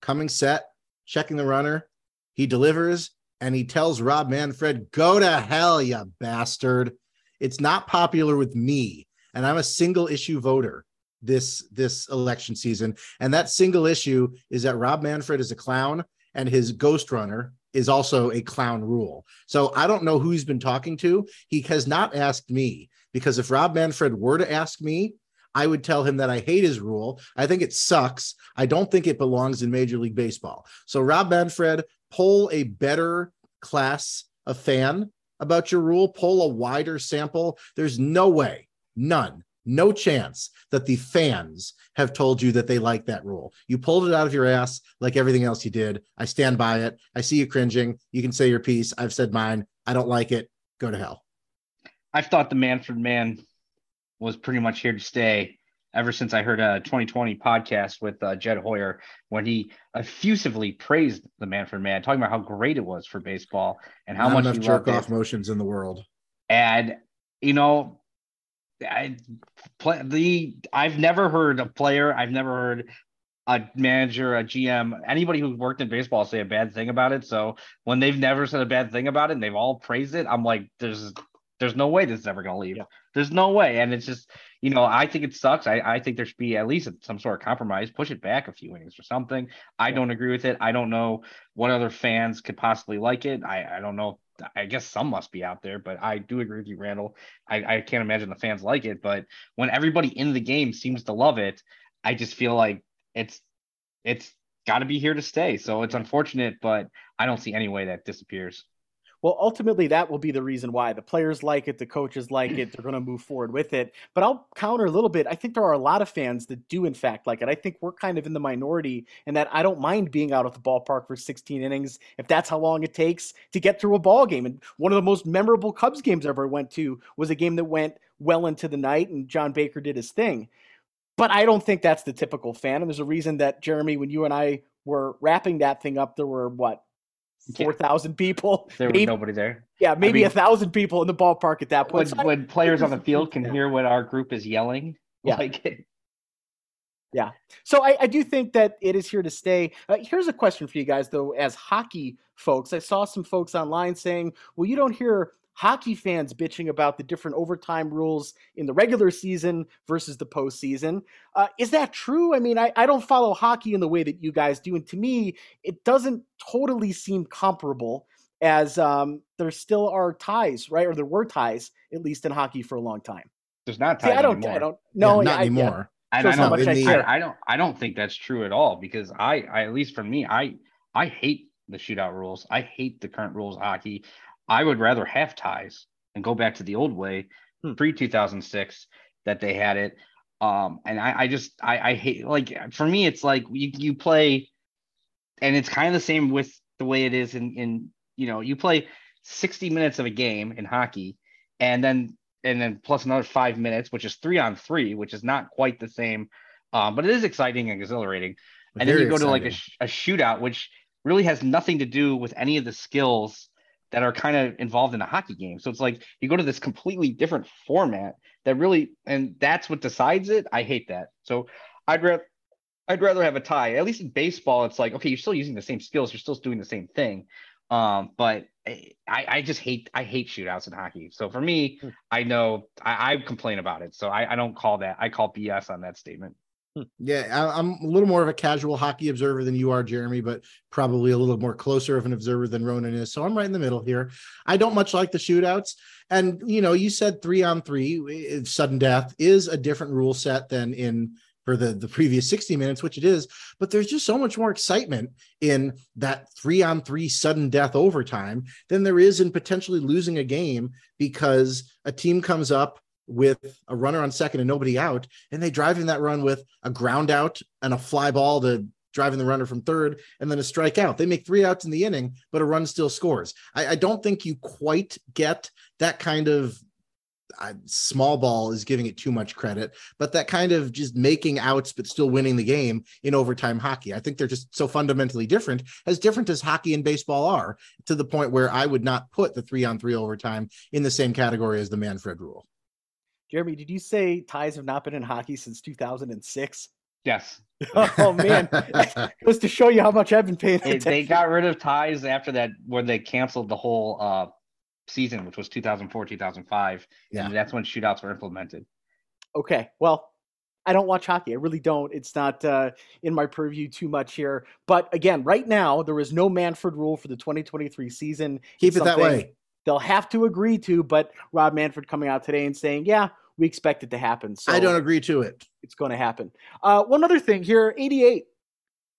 coming set, checking the runner. He delivers and he tells Rob Manfred, Go to hell, you bastard. It's not popular with me. And I'm a single issue voter this this election season. And that single issue is that Rob Manfred is a clown and his ghost runner is also a clown rule. So I don't know who he's been talking to. He has not asked me because if Rob Manfred were to ask me, I would tell him that I hate his rule. I think it sucks. I don't think it belongs in Major League Baseball. So, Rob Manfred, pull a better class of fan about your rule, pull a wider sample. There's no way, none, no chance that the fans have told you that they like that rule. You pulled it out of your ass like everything else you did. I stand by it. I see you cringing. You can say your piece. I've said mine. I don't like it. Go to hell. I've thought the Manfred man was pretty much here to stay ever since I heard a 2020 podcast with uh, Jed Hoyer when he effusively praised the Manfred Man, talking about how great it was for baseball and how Not much enough jerk off motions in the world. And you know, I play the I've never heard a player, I've never heard a manager, a GM, anybody who's worked in baseball say a bad thing about it. So when they've never said a bad thing about it and they've all praised it, I'm like, there's there's no way this is ever going to leave. Yeah. There's no way. And it's just, you know, I think it sucks. I, I think there should be at least some sort of compromise, push it back a few innings or something. I don't agree with it. I don't know what other fans could possibly like it. I, I don't know. I guess some must be out there, but I do agree with you, Randall. I, I can't imagine the fans like it. But when everybody in the game seems to love it, I just feel like it's it's got to be here to stay. So it's unfortunate, but I don't see any way that disappears. Well, ultimately, that will be the reason why the players like it, the coaches like it, they're going to move forward with it. But I'll counter a little bit. I think there are a lot of fans that do, in fact, like it. I think we're kind of in the minority, and that I don't mind being out at the ballpark for 16 innings if that's how long it takes to get through a ball game. And one of the most memorable Cubs games I ever went to was a game that went well into the night, and John Baker did his thing. But I don't think that's the typical fan. And there's a reason that, Jeremy, when you and I were wrapping that thing up, there were what, four thousand people. There was nobody there. Yeah, maybe a thousand people in the ballpark at that point. When, when players on the field can hear what our group is yelling, yeah. like yeah. So I, I, do think that it is here to stay. Uh, here's a question for you guys, though, as hockey folks. I saw some folks online saying, well, you don't hear hockey fans bitching about the different overtime rules in the regular season versus the postseason. Uh, is that true? I mean, I, I don't follow hockey in the way that you guys do. And to me, it doesn't totally seem comparable as um, there still are ties, right? Or there were ties, at least in hockey for a long time. There's not ties See, I don't, anymore. I don't, no, yeah, not I, anymore. I, I, don't, I, I don't, I don't think that's true at all because I, I, at least for me, I, I hate the shootout rules. I hate the current rules hockey. I would rather have ties and go back to the old way hmm. pre 2006 that they had it. Um, and I, I just I, I hate like for me it's like you you play, and it's kind of the same with the way it is in in you know you play 60 minutes of a game in hockey, and then and then plus another five minutes, which is three on three, which is not quite the same, um, but it is exciting and exhilarating. And Very then you go exciting. to like a, a shootout, which really has nothing to do with any of the skills that are kind of involved in a hockey game. So it's like you go to this completely different format that really, and that's what decides it. I hate that. So I'd rather, I'd rather have a tie. At least in baseball, it's like okay, you're still using the same skills, you're still doing the same thing. Um, but I, I just hate, I hate shootouts in hockey. So for me, hmm. I know I, I complain about it. So I, I don't call that. I call BS on that statement. Yeah, I'm a little more of a casual hockey observer than you are, Jeremy, but probably a little more closer of an observer than Ronan is. So I'm right in the middle here. I don't much like the shootouts. And, you know, you said three on three, eh, eh, sudden death is a different rule set than in for the, the previous 60 minutes, which it is, but there's just so much more excitement in that three on three sudden death overtime than there is in potentially losing a game because a team comes up with a runner on second and nobody out, and they drive in that run with a ground out and a fly ball to driving the runner from third and then a strikeout. They make three outs in the inning, but a run still scores. I, I don't think you quite get that kind of uh, small ball is giving it too much credit, but that kind of just making outs but still winning the game in overtime hockey. I think they're just so fundamentally different, as different as hockey and baseball are, to the point where I would not put the three on three overtime in the same category as the Manfred rule. Jeremy, did you say ties have not been in hockey since 2006? Yes. oh man, just to show you how much I've been paying attention. They got rid of ties after that when they canceled the whole uh, season, which was 2004, 2005. Yeah. And that's when shootouts were implemented. Okay. Well, I don't watch hockey. I really don't. It's not uh, in my purview too much here. But again, right now, there is no Manfred rule for the 2023 season. Keep it's it that way they'll have to agree to. But Rob Manfred coming out today and saying, yeah, we expect it to happen. So I don't agree to it. It's going to happen. Uh, one other thing here 88.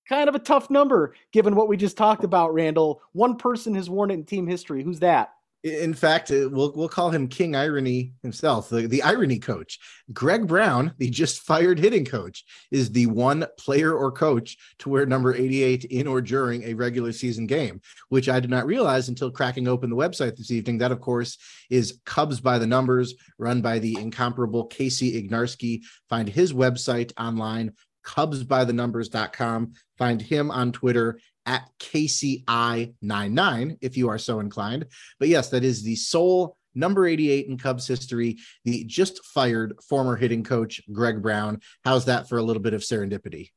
Kind of a tough number given what we just talked about, Randall. One person has worn it in team history. Who's that? In fact, uh, we'll we'll call him King Irony himself, the, the irony coach. Greg Brown, the just fired hitting coach, is the one player or coach to wear number 88 in or during a regular season game, which I did not realize until cracking open the website this evening. That, of course, is Cubs by the Numbers, run by the incomparable Kasey Ignarski. Find his website online, cubsbythenumbers.com. Find him on Twitter at KCI99 if you are so inclined. But yes, that is the sole number 88 in Cubs history, the just fired former hitting coach, Greg Brown. How's that for a little bit of serendipity?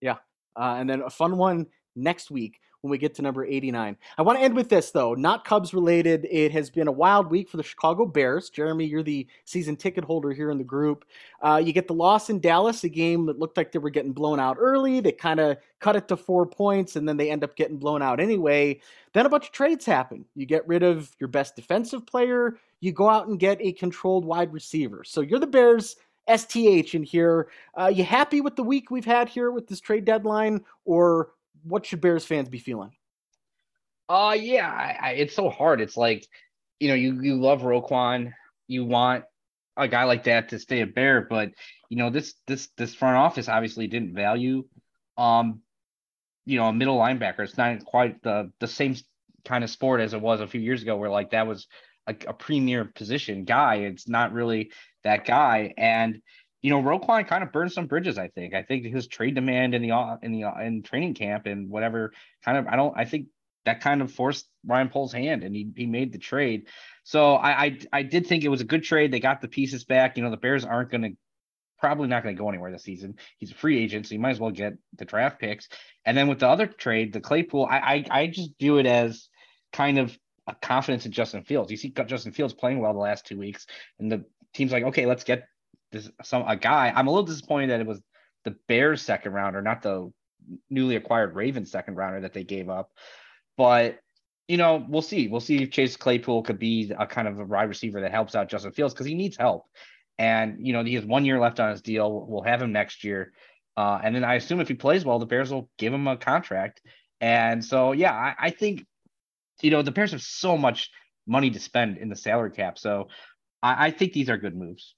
Yeah. Uh, and then a fun one next week when we get to number 89. I want to end with this, though, not Cubs related. It has been a wild week for the Chicago Bears. Jeremy, you're the season ticket holder here in the group. Uh, you get the loss in Dallas, a game that looked like they were getting blown out early. They kind of cut it to four points, and then they end up getting blown out anyway. Then a bunch of trades happen. You get rid of your best defensive player, you go out and get a controlled wide receiver. So you're the Bears STH in here. Uh, you happy with the week we've had here with this trade deadline, or what should Bears fans be feeling? Uh yeah, I, I, it's so hard. It's like, you know, you you love Roquan, you want a guy like that to stay a Bear, but you know this this this front office obviously didn't value, um, you know, a middle linebacker. It's not quite the the same kind of sport as it was a few years ago, where like that was a, a premier position guy. It's not really that guy, and you know, Roquan kind of burned some bridges. I think. I think his trade demand in the in the in training camp and whatever kind of. I don't. I think that kind of forced Ryan Poles' hand, and he he made the trade. So I I, I did think it was a good trade. They got the pieces back. You know, the Bears aren't going to probably not going to go anywhere this season. He's a free agent, so you might as well get the draft picks. And then with the other trade, the Claypool, I I, I just view it as kind of a confidence in Justin Fields. You see Justin Fields playing well the last two weeks, and the team's like, okay, let's get this some a guy. I'm a little disappointed that it was the Bears second rounder, not the newly acquired Ravens second rounder that they gave up. But you know, we'll see. We'll see if Chase Claypool could be a kind of a wide receiver that helps out Justin Fields because he needs help. And you know, he has one year left on his deal. We'll have him next year. Uh, and then I assume if he plays well, the Bears will give him a contract. And so, yeah, I, I think, you know, the Bears have so much money to spend in the salary cap. So I, I think these are good moves.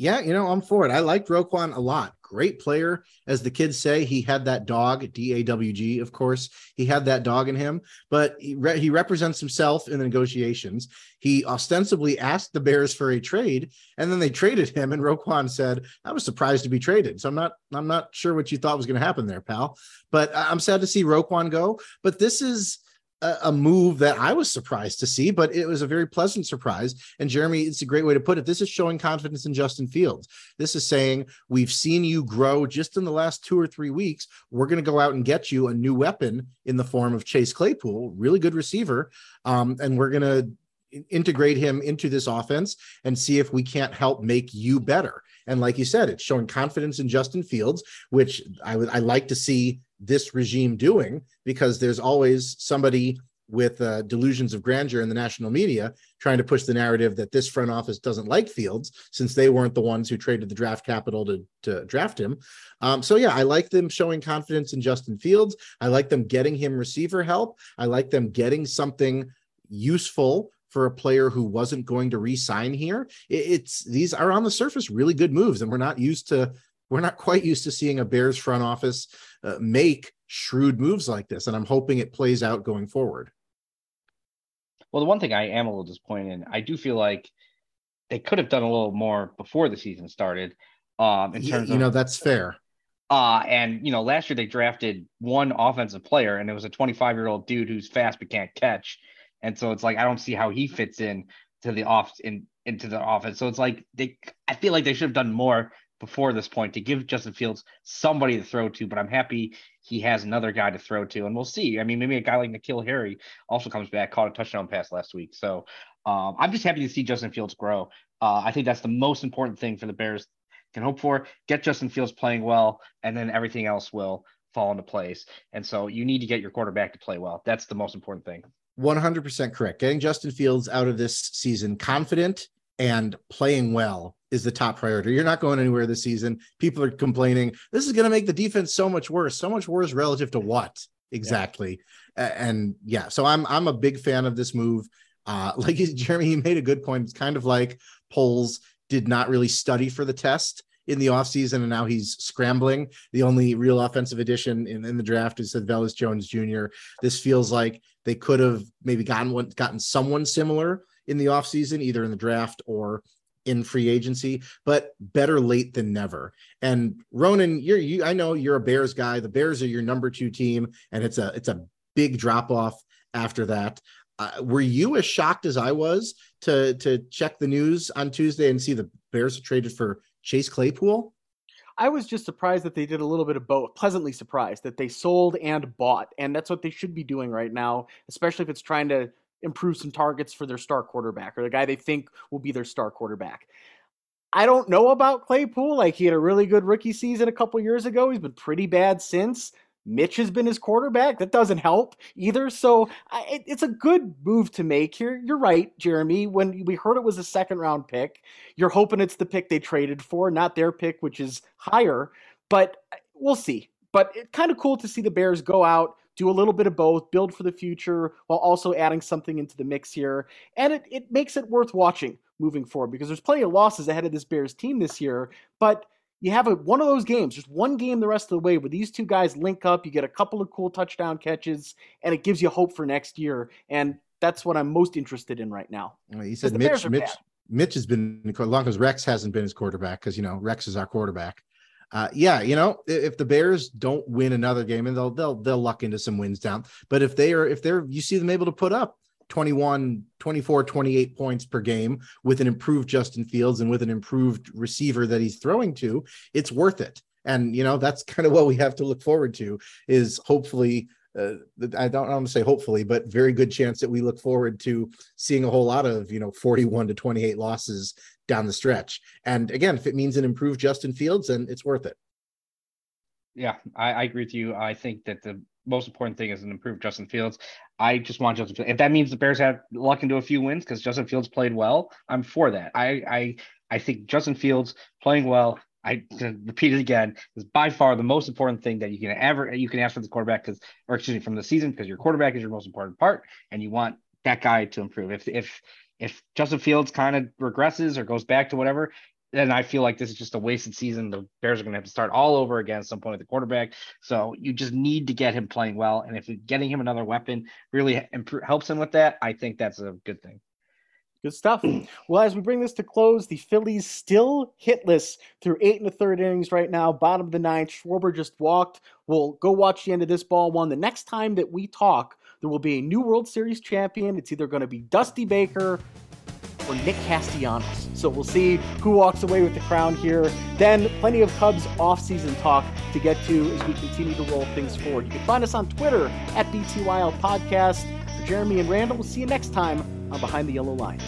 Yeah, you know, I'm for it. I liked Roquan a lot. Great player. As the kids say, he had that dog, D A W G, of course. He had that dog in him, but he, re- he represents himself in the negotiations. He ostensibly asked the Bears for a trade, and then they traded him. And Roquan said, I was surprised to be traded. So I'm not, I'm not sure what you thought was going to happen there, pal. But I'm sad to see Roquan go. But this is a, move that I was surprised to see, but it was a very pleasant surprise. And Jeremy, it's a great way to put it. This is showing confidence in Justin Fields. This is saying, we've seen you grow just in the last two or three weeks. We're going to go out and get you a new weapon in the form of Chase Claypool, really good receiver. Um, and we're going to integrate him into this offense and see if we can't help make you better. And like you said, it's showing confidence in Justin Fields, which I would I like to see this regime doing because there's always somebody with uh, delusions of grandeur in the national media trying to push the narrative that this front office doesn't like Fields since they weren't the ones who traded the draft capital to, to draft him. Um, so, yeah, I like them showing confidence in Justin Fields. I like them getting him receiver help. I like them getting something useful for a player who wasn't going to re-sign here. It's these are on the surface really good moves, and we're not used to we're not quite used to seeing a Bears front office uh, make shrewd moves like this, and I'm hoping it plays out going forward. Well, the one thing I am a little disappointed in, I do feel like they could have done a little more before the season started. Um, in terms you of, know, that's fair. Uh, and you know, last year they drafted one offensive player, and it was a 25 year old dude who's fast but can't catch. And so it's like I don't see how he fits in to the off in into the offense. So it's like they I feel like they should have done more before this point to give Justin Fields somebody to throw to, but I'm happy he has another guy to throw to, and we'll see. I mean, maybe a guy like N'Keal Harry also comes back, caught a touchdown pass last week. So um, I'm just happy to see Justin Fields grow. Uh, I think that's the most important thing for the Bears can hope for. Get Justin Fields playing well, and then everything else will fall into place. And so you need to get your quarterback to play well. That's the most important thing. 100% correct. Getting Justin Fields out of this season confident and playing well is the top priority. You're not going anywhere this season. People are complaining this is going to make the defense so much worse. So much worse relative to what exactly? Yeah. And yeah, so I'm I'm a big fan of this move. Uh, like Jeremy, he made a good point. It's kind of like Poles did not really study for the test in the offseason and now he's scrambling. The only real offensive addition in, in the draft is Velus Jones Jr. This feels like they could have maybe gotten one gotten someone similar in the offseason, either in the draft or in free agency, but better late than never. And Ronan, you're you I know you're a Bears guy. The Bears are your number two team, and it's a it's a big drop off after that. Uh, were you as shocked as I was to to check the news on Tuesday and see the Bears traded for Chase Claypool? I was just surprised that they did a little bit of both. Pleasantly surprised that they sold and bought, and that's what they should be doing right now, especially if it's trying to improve some targets for their star quarterback or the guy they think will be their star quarterback. I don't know about Claypool. Like he had a really good rookie season a couple years ago. He's been pretty bad since. Mitch has been his quarterback. That doesn't help either. So I, it, it's a good move to make here. You're right, Jeremy. When we heard it was a second round pick, you're hoping it's the pick they traded for, not their pick, which is higher. But uh, we'll see. But it's kind of cool to see the Bears go out, do a little bit of both, build for the future while also adding something into the mix here. And it, it makes it worth watching moving forward because there's plenty of losses ahead of this Bears team this year. But you have a, one of those games, just one game the rest of the way where these two guys link up, you get a couple of cool touchdown catches, and it gives you hope for next year. And that's what I'm most interested in right now. Well, he said Mitch, Mitch, bad. Mitch has been as long as Rex hasn't been his quarterback because you know Rex is our quarterback. Uh, yeah, you know, if the Bears don't win another game, and they'll they'll they'll luck into some wins down. But if they are if they're you see them able to put up 21, 24, 28 points per game with an improved Justin Fields and with an improved receiver that he's throwing to, it's worth it. And you know, that's kind of what we have to look forward to is hopefully uh, I don't want to say hopefully, but very good chance that we look forward to seeing a whole lot of, you know, 41 to 28 losses down the stretch. And again, if it means an improved Justin Fields, then it's worth it. Yeah, I, I agree with you. I think that the most important thing is an improved Justin Fields. I just want Justin Fields. If that means the Bears have luck into a few wins because Justin Fields played well, I'm for that. I I I think Justin Fields playing well. I repeat it again is by far the most important thing that you can ever you can ask for the quarterback because or excuse me from the season because your quarterback is your most important part and you want that guy to improve. If if if Justin Fields kind of regresses or goes back to whatever, then I feel like this is just a wasted season. The Bears are going to have to start all over again at some point at the quarterback. So you just need to get him playing well. And if getting him another weapon really imp- helps him with that, I think that's a good thing. Good stuff. Well, as we bring this to close, the Phillies still hitless through eight and a third innings right now, bottom of the ninth. Schwarber just walked. We'll go watch the end of this ball one. The next time that we talk, there will be a new World Series champion. It's either going to be Dusty Baker or Nick Castellanos. So we'll see who walks away with the crown here. Then plenty of Cubs offseason talk to get to as we continue to roll things forward. You can find us on Twitter at BTYL Podcast. For Jeremy and Randall, we'll see you next time on Behind the Yellow Line.